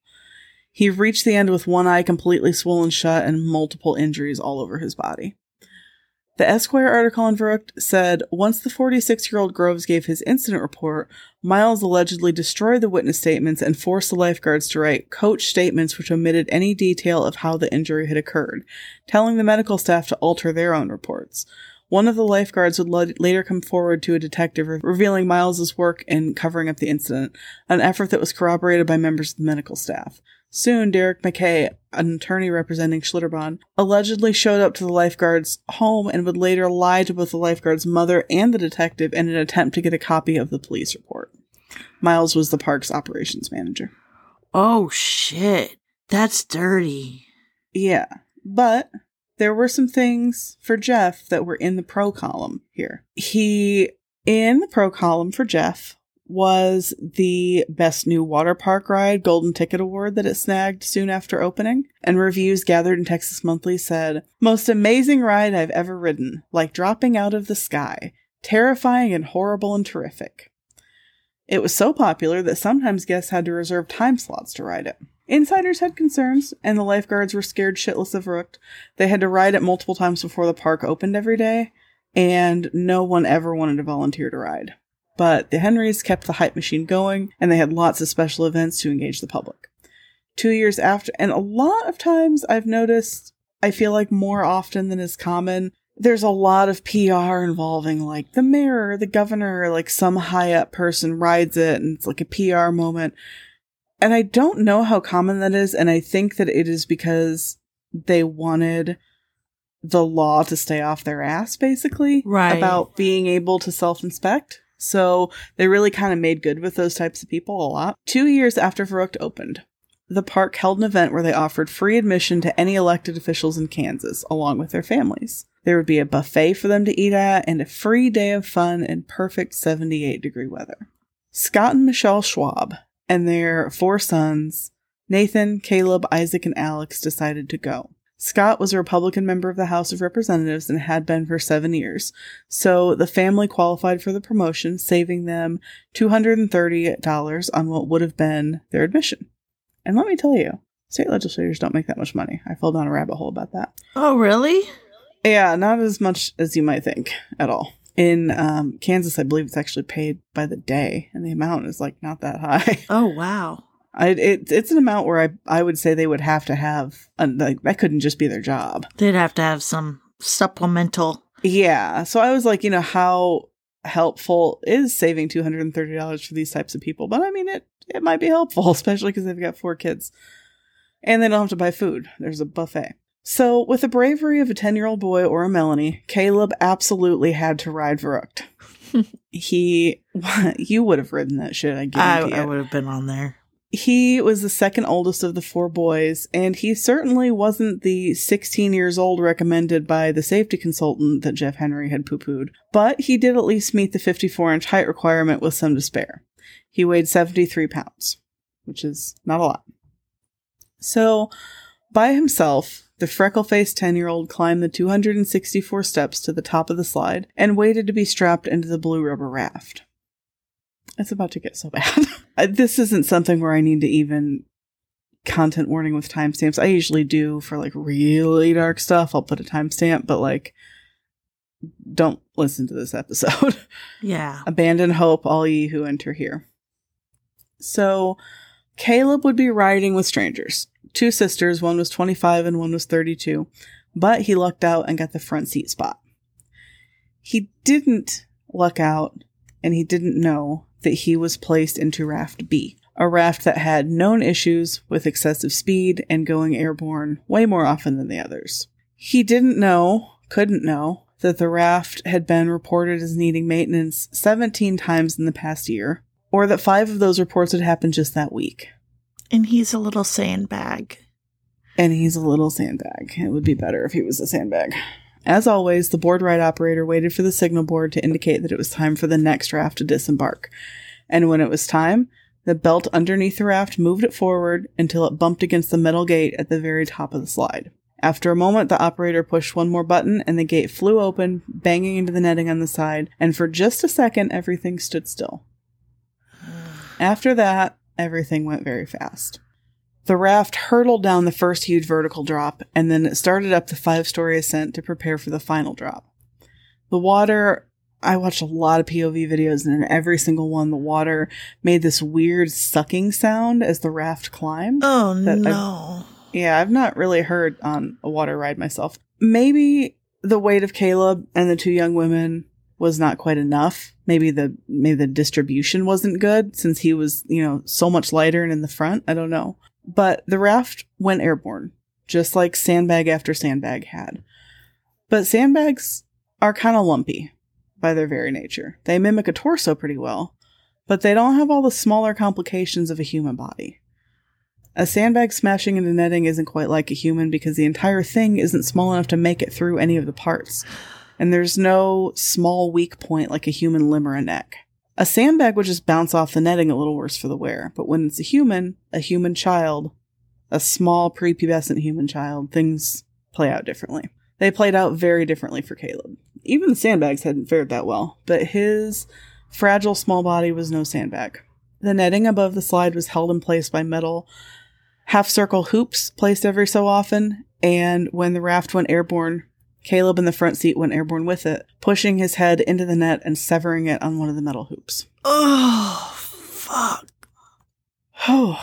He reached the end with one eye completely swollen shut and multiple injuries all over his body. The Esquire article on Verrückt said once the 46 year old Groves gave his incident report, Miles allegedly destroyed the witness statements and forced the lifeguards to write coach statements which omitted any detail of how the injury had occurred, telling the medical staff to alter their own reports. One of the lifeguards would la- later come forward to a detective re- revealing Miles's work in covering up the incident, an effort that was corroborated by members of the medical staff. Soon, Derek McKay, an attorney representing Schlitterbahn, allegedly showed up to the lifeguard's home and would later lie to both the lifeguard's mother and the detective in an attempt to get a copy of the police report. Miles was the park's operations manager. Oh shit. That's dirty. Yeah, but there were some things for Jeff that were in the pro column here. He, in the pro column for Jeff, was the best new water park ride golden ticket award that it snagged soon after opening. And reviews gathered in Texas Monthly said, Most amazing ride I've ever ridden, like dropping out of the sky. Terrifying and horrible and terrific. It was so popular that sometimes guests had to reserve time slots to ride it. Insiders had concerns, and the lifeguards were scared shitless of Rook. They had to ride it multiple times before the park opened every day, and no one ever wanted to volunteer to ride. But the Henrys kept the hype machine going, and they had lots of special events to engage the public. Two years after, and a lot of times I've noticed, I feel like more often than is common, there's a lot of PR involving like the mayor, the governor, like some high up person rides it, and it's like a PR moment. And I don't know how common that is, and I think that it is because they wanted the law to stay off their ass, basically, Right. about being able to self inspect. So they really kind of made good with those types of people a lot. Two years after Verrückt opened, the park held an event where they offered free admission to any elected officials in Kansas, along with their families. There would be a buffet for them to eat at and a free day of fun in perfect 78 degree weather. Scott and Michelle Schwab and their four sons Nathan, Caleb, Isaac, and Alex decided to go. Scott was a Republican member of the House of Representatives and had been for seven years, so the family qualified for the promotion, saving them $230 on what would have been their admission. And let me tell you, state legislators don't make that much money. I fell down a rabbit hole about that. Oh, really? Yeah, not as much as you might think at all. In um, Kansas, I believe it's actually paid by the day, and the amount is like not that high. *laughs* Oh, wow. I, it, it's an amount where I, I would say they would have to have like that couldn't just be their job. They'd have to have some supplemental. Yeah, so I was like, you know, how helpful is saving two hundred and thirty dollars for these types of people? But I mean, it it might be helpful, *laughs* especially because they've got four kids, and they don't have to buy food. There's a buffet. So, with the bravery of a 10 year old boy or a Melanie, Caleb absolutely had to ride Verrückt. *laughs* he, *laughs* you would have ridden that shit, I I, guarantee I it. would have been on there. He was the second oldest of the four boys, and he certainly wasn't the 16 years old recommended by the safety consultant that Jeff Henry had poo pooed, but he did at least meet the 54 inch height requirement with some spare. He weighed 73 pounds, which is not a lot. So, by himself, the freckle faced 10 year old climbed the 264 steps to the top of the slide and waited to be strapped into the blue rubber raft. It's about to get so *laughs* bad. This isn't something where I need to even content warning with timestamps. I usually do for like really dark stuff. I'll put a timestamp, but like, don't listen to this episode. *laughs* Yeah. Abandon hope, all ye who enter here. So, Caleb would be riding with strangers. Two sisters, one was 25 and one was 32, but he lucked out and got the front seat spot. He didn't luck out and he didn't know that he was placed into Raft B, a raft that had known issues with excessive speed and going airborne way more often than the others. He didn't know, couldn't know, that the raft had been reported as needing maintenance 17 times in the past year, or that five of those reports had happened just that week. And he's a little sandbag. And he's a little sandbag. It would be better if he was a sandbag. As always, the board ride operator waited for the signal board to indicate that it was time for the next raft to disembark. And when it was time, the belt underneath the raft moved it forward until it bumped against the metal gate at the very top of the slide. After a moment, the operator pushed one more button and the gate flew open, banging into the netting on the side, and for just a second, everything stood still. After that, everything went very fast. The raft hurtled down the first huge vertical drop, and then it started up the five story ascent to prepare for the final drop. The water, I watched a lot of POV videos, and in every single one, the water made this weird sucking sound as the raft climbed. Oh, no. Yeah, I've not really heard on a water ride myself. Maybe the weight of Caleb and the two young women was not quite enough. Maybe the maybe the distribution wasn't good since he was, you know, so much lighter and in the front. I don't know. But the raft went airborne, just like sandbag after sandbag had. But sandbags are kind of lumpy by their very nature. They mimic a torso pretty well, but they don't have all the smaller complications of a human body. A sandbag smashing into netting isn't quite like a human because the entire thing isn't small enough to make it through any of the parts. And there's no small weak point like a human limb or a neck. A sandbag would just bounce off the netting a little worse for the wear, but when it's a human, a human child, a small prepubescent human child, things play out differently. They played out very differently for Caleb. Even the sandbags hadn't fared that well, but his fragile small body was no sandbag. The netting above the slide was held in place by metal half circle hoops placed every so often, and when the raft went airborne, Caleb in the front seat went airborne with it, pushing his head into the net and severing it on one of the metal hoops. Oh, fuck. Oh.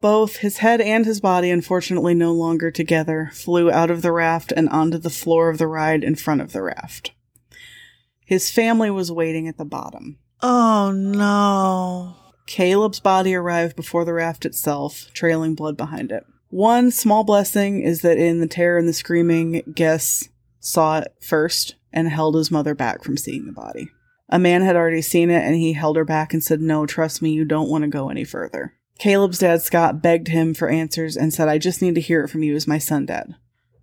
Both his head and his body, unfortunately no longer together, flew out of the raft and onto the floor of the ride in front of the raft. His family was waiting at the bottom. Oh, no. Caleb's body arrived before the raft itself, trailing blood behind it. One small blessing is that in the terror and the screaming, Guess saw it first and held his mother back from seeing the body. A man had already seen it and he held her back and said, No, trust me, you don't want to go any further. Caleb's dad, Scott, begged him for answers and said, I just need to hear it from you. Is my son dead?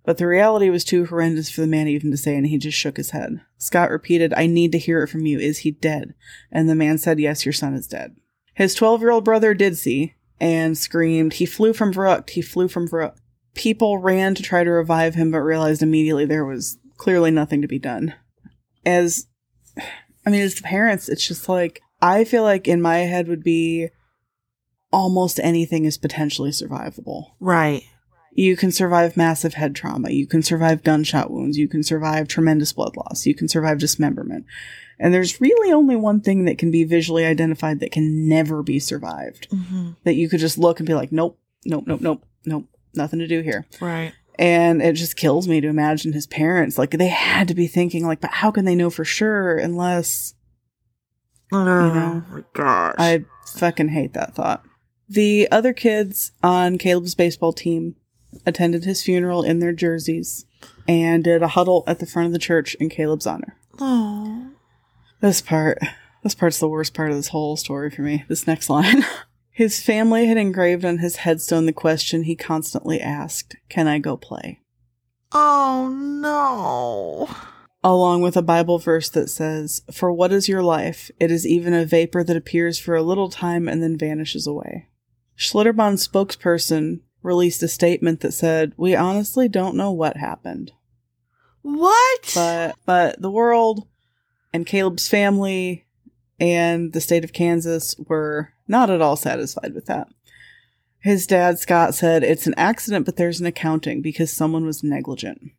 But the reality was too horrendous for the man even to say, and he just shook his head. Scott repeated, I need to hear it from you. Is he dead? And the man said, Yes, your son is dead. His 12 year old brother did see, and screamed. He flew from Verrückt. He flew from Verrückt. People ran to try to revive him, but realized immediately there was clearly nothing to be done. As, I mean, as the parents, it's just like, I feel like in my head would be almost anything is potentially survivable. Right. You can survive massive head trauma. You can survive gunshot wounds. You can survive tremendous blood loss. You can survive dismemberment. And there's really only one thing that can be visually identified that can never be survived. hmm That you could just look and be like, nope, nope, nope, nope, nope, nothing to do here. Right. And it just kills me to imagine his parents. Like, they had to be thinking, like, but how can they know for sure unless Oh know, my gosh. I fucking hate that thought. The other kids on Caleb's baseball team attended his funeral in their jerseys and did a huddle at the front of the church in Caleb's honor. oh. This part, this part's the worst part of this whole story for me. This next line. *laughs* His family had engraved on his headstone the question he constantly asked Can I go play? Oh no. Along with a Bible verse that says, For what is your life? It is even a vapor that appears for a little time and then vanishes away. Schlitterbahn's spokesperson released a statement that said, We honestly don't know what happened. What? But but the world and Caleb's family and the state of Kansas were not at all satisfied with that. His dad, Scott, said it's an accident, but there's an accounting because someone was negligent.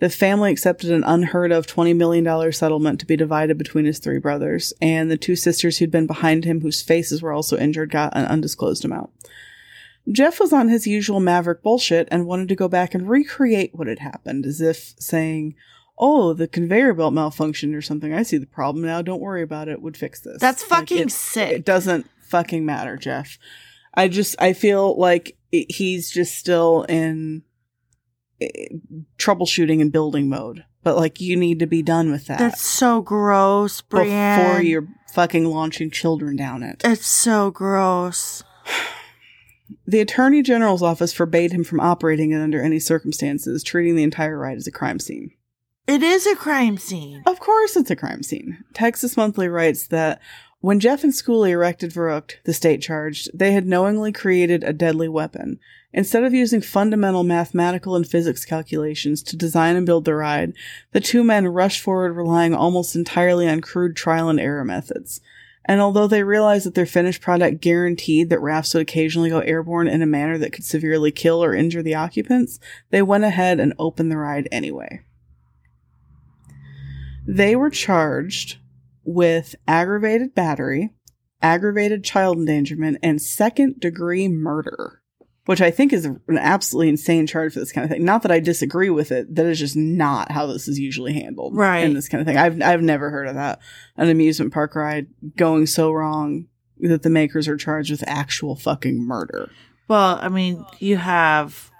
The family accepted an unheard of $20 million settlement to be divided between his three brothers, and the two sisters who'd been behind him, whose faces were also injured, got an undisclosed amount. Jeff was on his usual maverick bullshit and wanted to go back and recreate what had happened, as if saying, Oh, the conveyor belt malfunctioned or something. I see the problem now. Don't worry about it. Would fix this. That's Like, fucking it- sick. It doesn't fucking matter, Jeff. I just, I feel like it- he's just still in eh, troubleshooting and building mode. But like, you need to be done with that That's so gross, Brienne. before you're fucking launching children down it. It's so gross. *sighs* *sighs* *sighs* The Attorney General's office forbade him from operating it under any circumstances, treating the entire ride as a crime scene. It is a crime scene. Of course, it's a crime scene. Texas Monthly writes that when Jeff and Schooley erected Verrückt, the state charged, they had knowingly created a deadly weapon. Instead of using fundamental mathematical and physics calculations to design and build the ride, the two men rushed forward relying almost entirely on crude trial and error methods. And although they realized that their finished product guaranteed that rafts would occasionally go airborne in a manner that could severely kill or injure the occupants, they went ahead and opened the ride anyway. They were charged with aggravated battery, aggravated child endangerment, and second degree murder, which I think is an absolutely insane charge for this kind of thing. Not that I disagree with it, that is just not how this is usually handled. Right. In this kind of thing. I've, I've never heard of that. An amusement park ride going so wrong that the makers are charged with actual fucking murder. Well, I mean, you have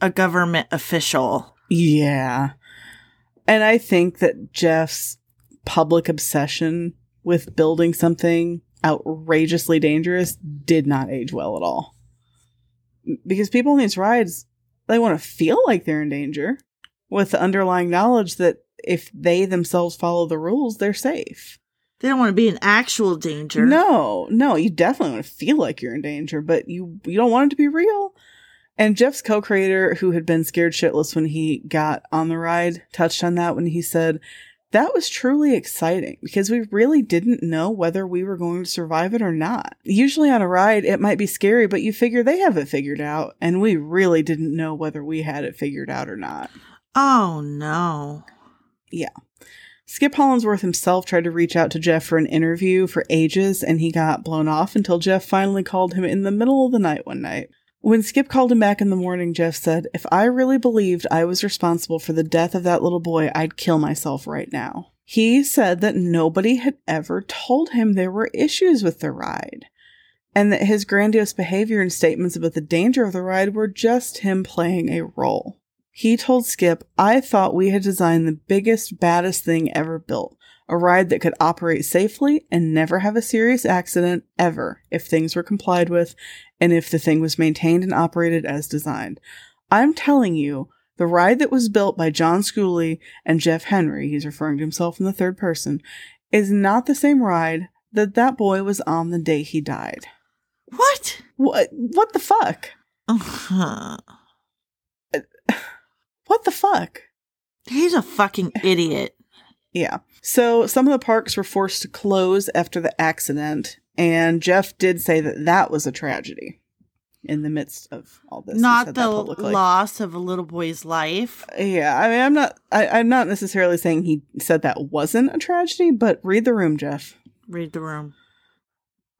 a government official. Yeah. And I think that Jeff's public obsession with building something outrageously dangerous did not age well at all. Because people on these rides, they want to feel like they're in danger with the underlying knowledge that if they themselves follow the rules, they're safe. They don't want to be in actual danger. No, no, you definitely want to feel like you're in danger, but you you don't want it to be real. And Jeff's co-creator, who had been scared shitless when he got on the ride, touched on that when he said, that was truly exciting because we really didn't know whether we were going to survive it or not. Usually on a ride, it might be scary, but you figure they have it figured out, and we really didn't know whether we had it figured out or not. Oh no. Yeah. Skip Hollandsworth himself tried to reach out to Jeff for an interview for ages, and he got blown off until Jeff finally called him in the middle of the night one night. When Skip called him back in the morning, Jeff said, If I really believed I was responsible for the death of that little boy, I'd kill myself right now. He said that nobody had ever told him there were issues with the ride, and that his grandiose behavior and statements about the danger of the ride were just him playing a role. He told Skip, I thought we had designed the biggest, baddest thing ever built. A ride that could operate safely and never have a serious accident ever if things were complied with and if the thing was maintained and operated as designed. I'm telling you, the ride that was built by John Schooley and Jeff Henry, he's referring to himself in the third person, is not the same ride that that boy was on the day he died. What? What? What the fuck? Uh-huh. *sighs* What the fuck? He's a fucking idiot. Yeah. So some of the parks were forced to close after the accident, and Jeff did say that that was a tragedy in the midst of all this. Not the loss of a little boy's life. Yeah, I mean, I'm not. I, I'm not necessarily saying he said that wasn't a tragedy, but read the room, Jeff. Read the room.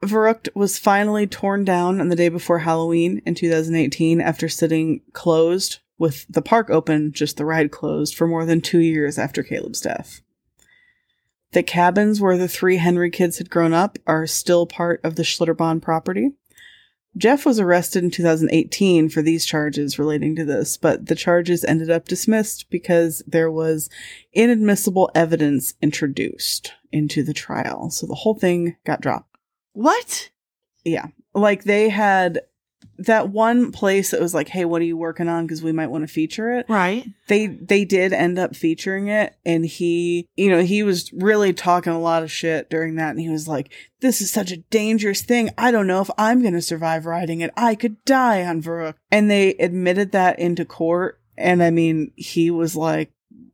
Verrückt was finally torn down on the day before Halloween in 2018 after sitting closed with the park open, just the ride closed for more than two years after Caleb's death. The cabins where the three Henry kids had grown up are still part of the Schlitterbahn property. Jeff was arrested in 2018 for these charges relating to this, but the charges ended up dismissed because there was inadmissible evidence introduced into the trial. So the whole thing got dropped. What? Yeah. Like they had that one place that was like, "Hey, what are you working on because we might want to feature it." Right. They they did end up featuring it and he, you know, he was really talking a lot of shit during that and he was like, "This is such a dangerous thing. I don't know if I'm going to survive riding it. I could die on Varuk." And they admitted that into court and I mean, he was like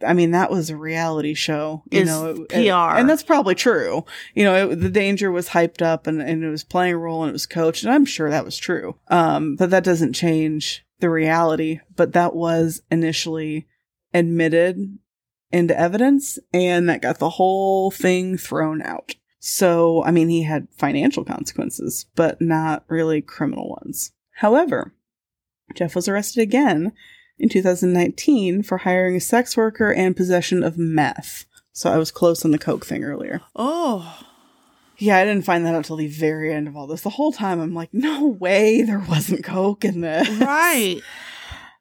I mean, that was a reality show, you Is know, it- PR. and that's probably true. You know, it, the danger was hyped up and, and it was playing a role and it was coached, and I'm sure that was true. Um, but that doesn't change the reality. But that was initially admitted into evidence, and that got the whole thing thrown out. So, I mean, he had financial consequences, but not really criminal ones. However, Jeff was arrested again in 2019 for hiring a sex worker and possession of meth. So I was close on the coke thing earlier. Oh. Yeah, I didn't find that out till the very end of all this. The whole time I'm like, no way there wasn't coke in this. Right.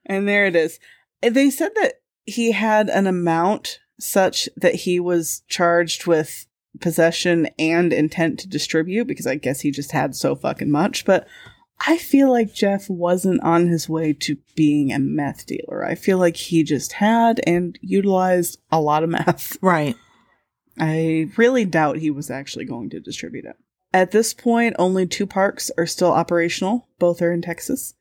And there it is. They said that he had an amount such that he was charged with possession and intent to distribute because I guess he just had so fucking much. But I feel like Jeff wasn't on his way to being a meth dealer. I feel like he just had and utilized a lot of meth. *laughs* Right. I really doubt he was actually going to distribute it. At this point, only two parks are still operational. Both are in Texas.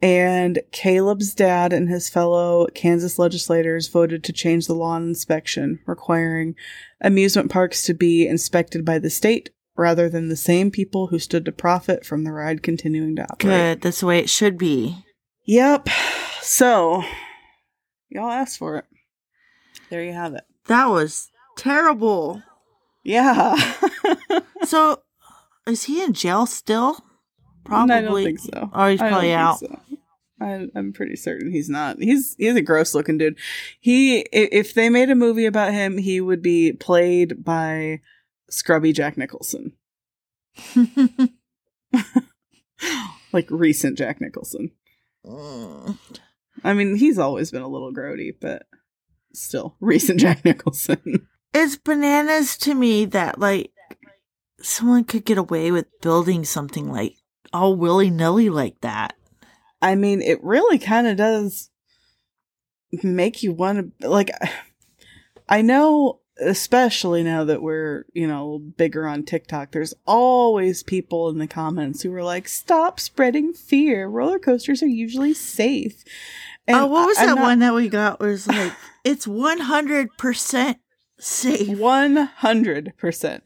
And Caleb's dad and his fellow Kansas legislators voted to change the law on inspection, requiring amusement parks to be inspected by the state rather than the same people who stood to profit from the ride continuing to operate. Good. That's the way it should be. Yep. So, y'all asked for it. There you have it. That was terrible. Yeah. *laughs* So, is he in jail still? Probably. I don't think so. Oh, he's probably out. so. I, I'm pretty certain he's not. He's he's a gross looking dude. He if they made a movie about him, he would be played by scrubby Jack Nicholson, *laughs* like recent Jack Nicholson. Mm. I mean, he's always been a little grody, but still recent Jack Nicholson. it's bananas to me that like someone could get away with building something like all willy nilly like that. I mean, it really kind of does make you want to like. *sighs* I know, especially now that we're you know bigger on TikTok. There's always people in the comments who are like, "Stop spreading fear. Roller coasters are usually safe." oh, what was I- that not- one that we got? Was like *laughs* it's one hundred percent safe. 100%.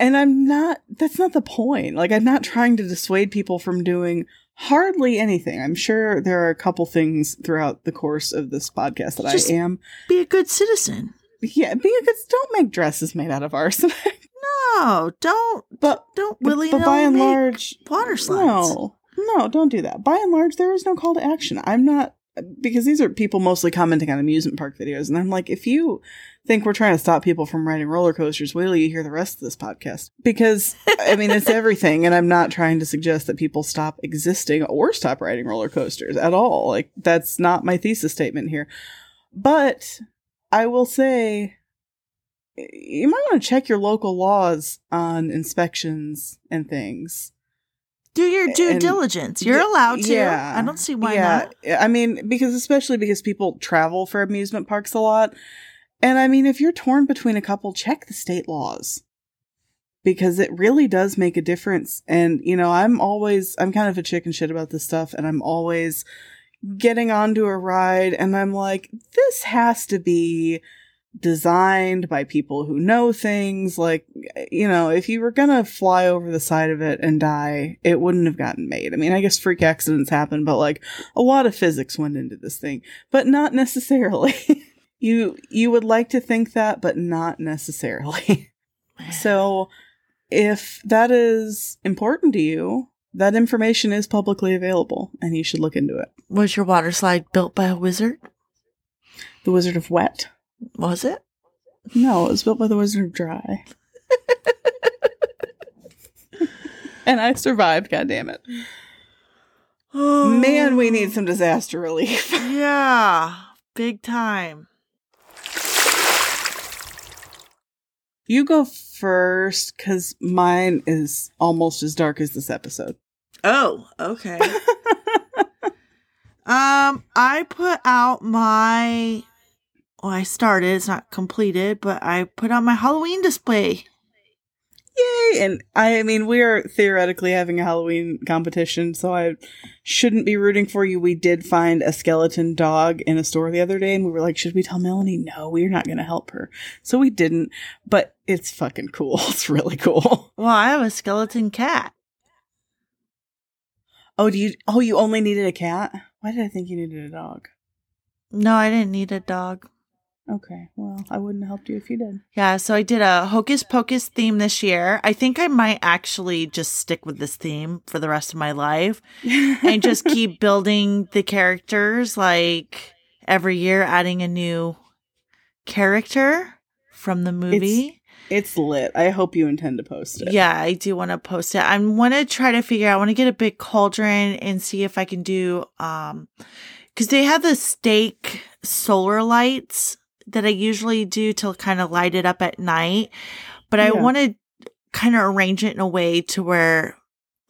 And I'm not, that's not the point. Like, I'm not trying to dissuade people from doing hardly anything. I'm sure there are a couple things throughout the course of this podcast that Just- I am. Be a good citizen. Yeah, because don't make dresses made out of arsenic. *laughs* No, don't But, don't willy but by and large, water slides. no, no, don't do that. By and large, there is no call to action. I'm not, because these are people mostly commenting on amusement park videos. And I'm like, if you think we're trying to stop people from riding roller coasters, wait till you hear the rest of this podcast. Because, I mean, it's *laughs* everything. And I'm not trying to suggest that people stop existing or stop riding roller coasters at all. Like, that's not my thesis statement here. But I will say, you might want to check your local laws on inspections and things. Do your due And- diligence. You're Yeah, allowed to. yeah, I don't see why yeah, not. I mean, because especially because people travel for amusement parks a lot. And I mean, if you're torn between a couple, check the state laws. because it really does make a difference. And, you know, I'm always, I'm kind of a chicken shit about this stuff and I'm always getting onto a ride and I'm like, this has to be designed by people who know things. Like, you know, if you were gonna fly over the side of it and die, it wouldn't have gotten made. I mean, I guess freak accidents happen, but like a lot of physics went into this thing, but not necessarily. *laughs* you, you would like to think that, but not necessarily. *laughs* so, if that is important to you, that information is publicly available and you should look into it. Was your water slide built by a wizard? The Wizard of Wet. Was it? No, it was built by the Wizard of Dry. *laughs* and I survived, God damn it. Oh. Man, we need some disaster relief. *laughs* Yeah, big time. You go first because mine is almost as dark as this episode. Oh, okay. *laughs* um, I put out my. Well, I started. It's not completed, but I put out my Halloween display. Yay! And I mean, we are theoretically having a Halloween competition, so I shouldn't be rooting for you. We did find a skeleton dog in a store the other day, and we were like, should we tell Melanie? No, we're not going to help her. So we didn't, but it's fucking cool. *laughs* It's really cool. Well, I have a skeleton cat. Oh, do you? Oh, you only needed a cat? Why did I think you needed a dog? No, I didn't need a dog. Okay, well, I wouldn't have helped you if you did. Yeah, so I did a Hocus Pocus theme this year. I think I might actually just stick with this theme for the rest of my life *laughs* and just keep building the characters like every year adding a new character from the movie. It's lit. I hope you intend to post it. Yeah, I do want to post it. I want to try to figure out, I want to get a big cauldron and see if I can do, um, cause they have the stake solar lights that I usually do to kind of light it up at night, but I want to kind of arrange it in a way to where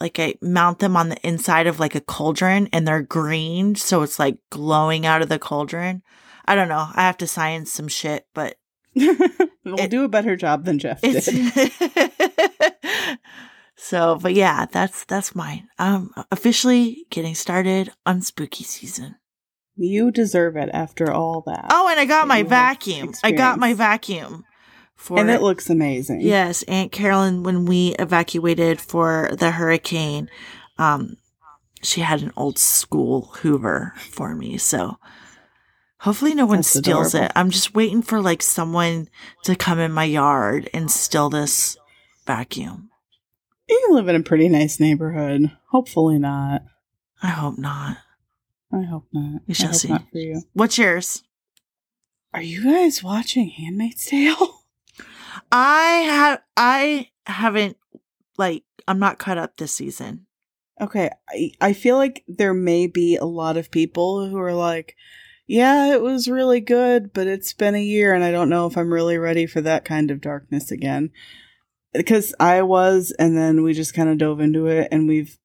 like I mount them on the inside of like a cauldron and they're green. So it's like glowing out of the cauldron. I don't know. I have to science some shit, but *laughs* we'll It- do a better job than Jeff did. *laughs* so but yeah that's that's mine i'm officially getting started on spooky season You deserve it after all that. oh and i got my vacuum i got my vacuum for and it looks amazing. yes aunt carolyn when we evacuated for the hurricane um she had an old school hoover for me so hopefully no one That's steals adorable. it i'm just waiting for like someone to come in my yard and steal this vacuum You live in a pretty nice neighborhood. Hopefully not. i hope not I hope not. We shall see. For you. What's yours? Are you guys watching *Handmaid's Tale*? *laughs* I have I haven't like I'm not caught up this season. Okay, I, I feel like there may be a lot of people who are like, yeah, it was really good, but it's been a year and I don't know if I'm really ready for that kind of darkness again. Because I was, and then we just kind of dove into it and we've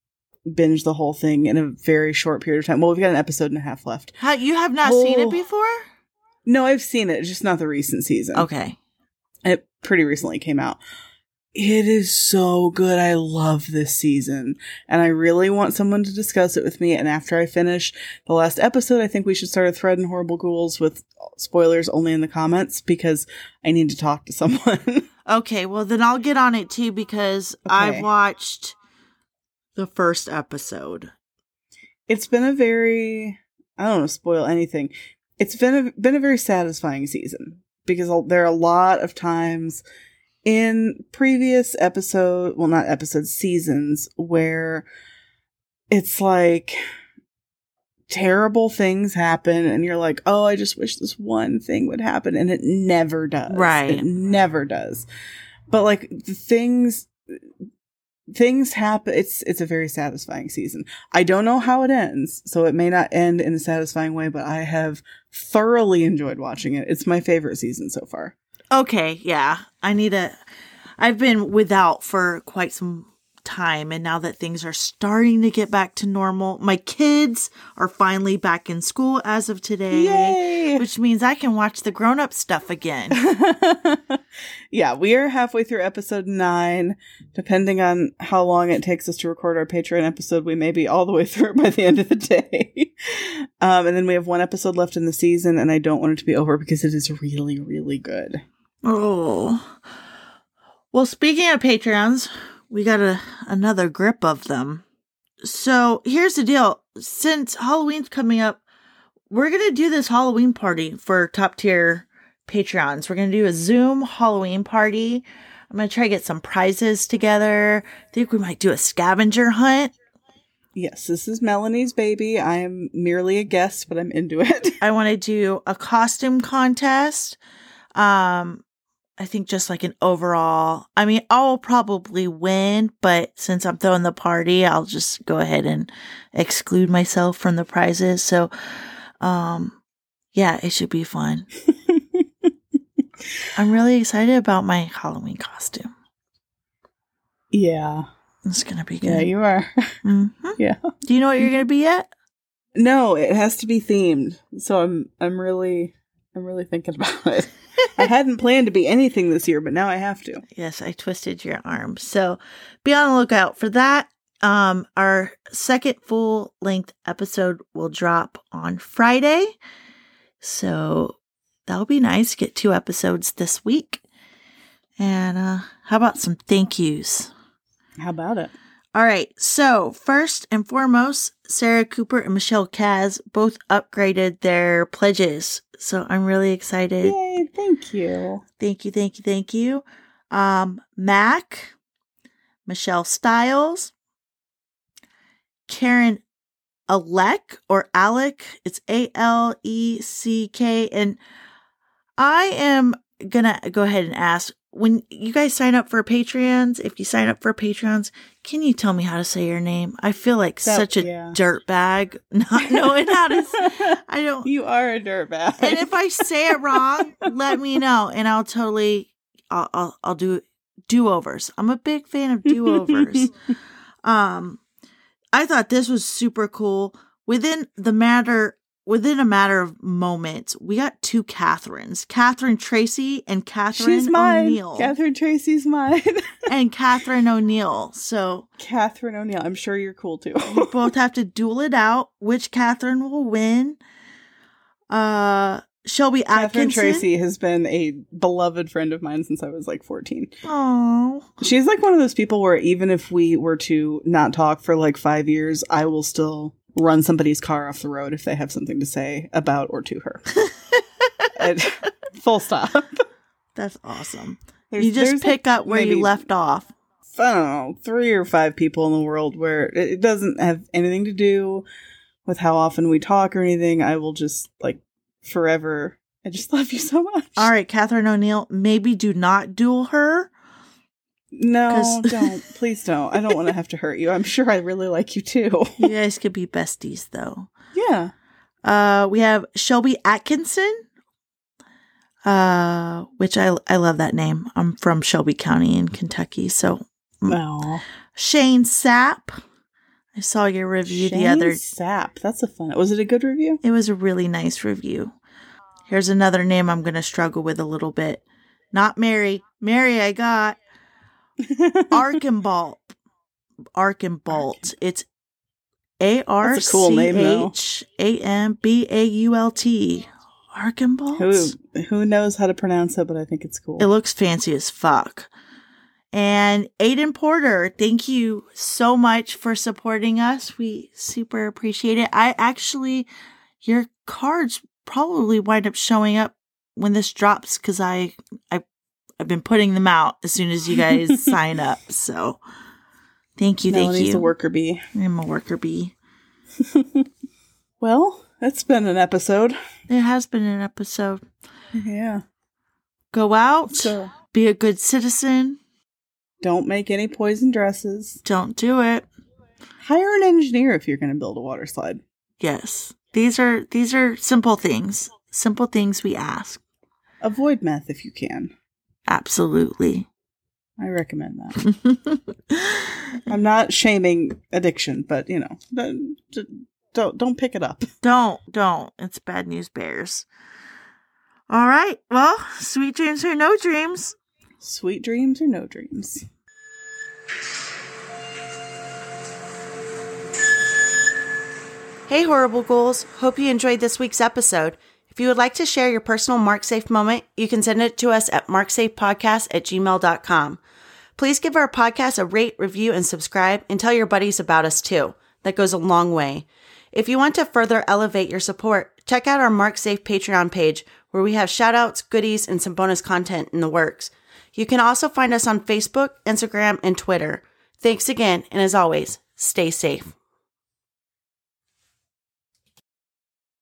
binged the whole thing in a very short period of time. Well, we've got an episode and a half left. How you have not seen Oh. it before? No, I've seen it, just not the recent season. Okay. It pretty recently came out. It is so good. I love this season. And I really want someone to discuss it with me. And after I finish the last episode, I think we should start a thread in Horrible Ghouls with spoilers only in the comments because I need to talk to *laughs* someone. Okay, well then I'll get on it too because Okay. I've watched the first episode. it's been a very, I don't want to spoil anything. It's been a, been a very satisfying season because there are a lot of times in previous episode, well, not episodes, seasons where it's like terrible things happen and you're like, oh, I just wish this one thing would happen. And it never does. Right. It never does. But like the things, things happen. It's, it's a very satisfying season. I don't know how it ends, so it may not end in a satisfying way, but I have thoroughly enjoyed watching it. It's my favorite season so far. Okay, yeah. I need a I've been without for quite some time and now that things are starting to get back to normal, my kids are finally back in school as of today, Yay! which means I can watch the grown up stuff again. *laughs* yeah, we are halfway through episode nine. Depending on how long it takes us to record our Patreon episode, we may be all the way *laughs* through by the end of the day. um, and then we have one episode left in the season, and I don't want it to be over because it is really, really good. oh. Well, speaking of Patreons, we got a, another grip of them. So here's the deal. Since Halloween's coming up, we're going to do this Halloween party for top tier Patreons. We're going to do a Zoom Halloween party. I'm going to try to get some prizes together. I think we might do a scavenger hunt. Yes, this is Melanie's baby. I am merely a guest, but I'm into it. *laughs* I want to do a costume contest. Um, I think just like an overall. I mean, I'll probably win, but since I'm throwing the party, I'll just go ahead and exclude myself from the prizes. So, um, yeah, it should be fun. *laughs* I'm really excited about my Halloween costume. yeah. It's gonna be good. Yeah, you are. *laughs* hmm yeah. Do you know what you're gonna be yet? No, it has to be themed. So I'm I'm really I'm really thinking *laughs* about it. I hadn't planned to be anything this year, but now I have to. Yes, I twisted your arm. So be on the lookout for that. Um, our second full length episode will drop on Friday. So that'll be nice. Get two episodes this week. And uh, how about some thank yous? How about it? All right. So, first and foremost, Sarah Cooper and Michelle Kaz both upgraded their pledges. So, I'm really excited. Yay, thank you. Thank you, thank you, thank you. Um, Mac, Michelle Stiles, Karen Alec or Alec. It's A L E C K. And I am gonna go ahead and ask when you guys sign up for Patreons, if you sign up for Patreons, can you tell me how to say your name? I feel like That- such a yeah. dirtbag *laughs* not knowing how to. I don't. You are a dirtbag. And if I say it wrong, *laughs* let me know, and I'll totally, I'll, I'll, I'll do do overs. I'm a big fan of do overs. *laughs* um, I thought this was super cool. Within the matter, within a matter of moments, we got two Catherines, Catherine Tracy and Catherine She's mine. O'Neill, Catherine Tracy's mine. *laughs* and Catherine O'Neill. So Catherine O'Neill. I'm sure you're cool too. we *laughs* both have to duel it out. Which Catherine will win? Uh, Shelby Catherine Atkinson. Tracy has been a beloved friend of mine since I was like 14. Oh, She's like one of those people where even if we were to not talk for like five years, I will still run somebody's car off the road if they have something to say about or to her. *laughs* Full stop. that's awesome. There's- you just pick like, up where you left off. I don't know, three or five people in the world where it it doesn't have anything to do with how often we talk or anything. I will just like forever. I just love you so much. All right, Catherine O'Neill, maybe do not duel her. No, don't. *laughs* Please don't. I don't want to have to hurt you. I'm sure I really like you too. You guys could be besties, though. yeah. Uh, we have Shelby Atkinson, uh, which I I love that name. I'm from Shelby County in Kentucky, so Well, Shane Sapp. I saw your review the other. Sapp. That's a fun. Was it a good review? It was a really nice review. Here's another name I'm going to struggle with a little bit. Not Mary. Mary, I got Arkenbolt. Arkenbolt. It's A R That's a cool C. H A M B A U L T. Arkenbolt. who who knows how to pronounce it? But I think it's cool. It looks fancy as fuck. And Aiden Porter, thank you so much for supporting us. We super appreciate it. I actually, your cards probably wind up showing up when this drops because I, I, I've been putting them out as soon as you guys *laughs* sign up. So, thank you, thank Melanie's you. a worker bee. I'm a worker bee. *laughs* Well, it's been an episode. It has been an episode. Yeah. Go out, So be a good citizen. don't make any poison dresses. Don't do it. Hire an engineer if you're going to build a water slide. Yes. These are these are simple things. Simple things we ask. Avoid meth if you can. Absolutely. I recommend that. *laughs* I'm not shaming addiction, but you know, don't don't, don't pick it up. *laughs* don't, don't. It's bad news bears. All right. Well, sweet dreams or no dreams. Sweet dreams or no dreams. Hey, Horrible Ghouls. Hope you enjoyed this week's episode. If you would like to share your personal MarkSafe moment, you can send it to us at marksafepodcast at gmail.com. Please give our podcast a rate, review, and subscribe, and tell your buddies about us too. That goes a long way. If you want to further elevate your support, check out our MarkSafe Patreon page, where we have shoutouts, goodies, and some bonus content in the works. You can also find us on Facebook, Instagram, and Twitter. Thanks again, and as always, stay safe.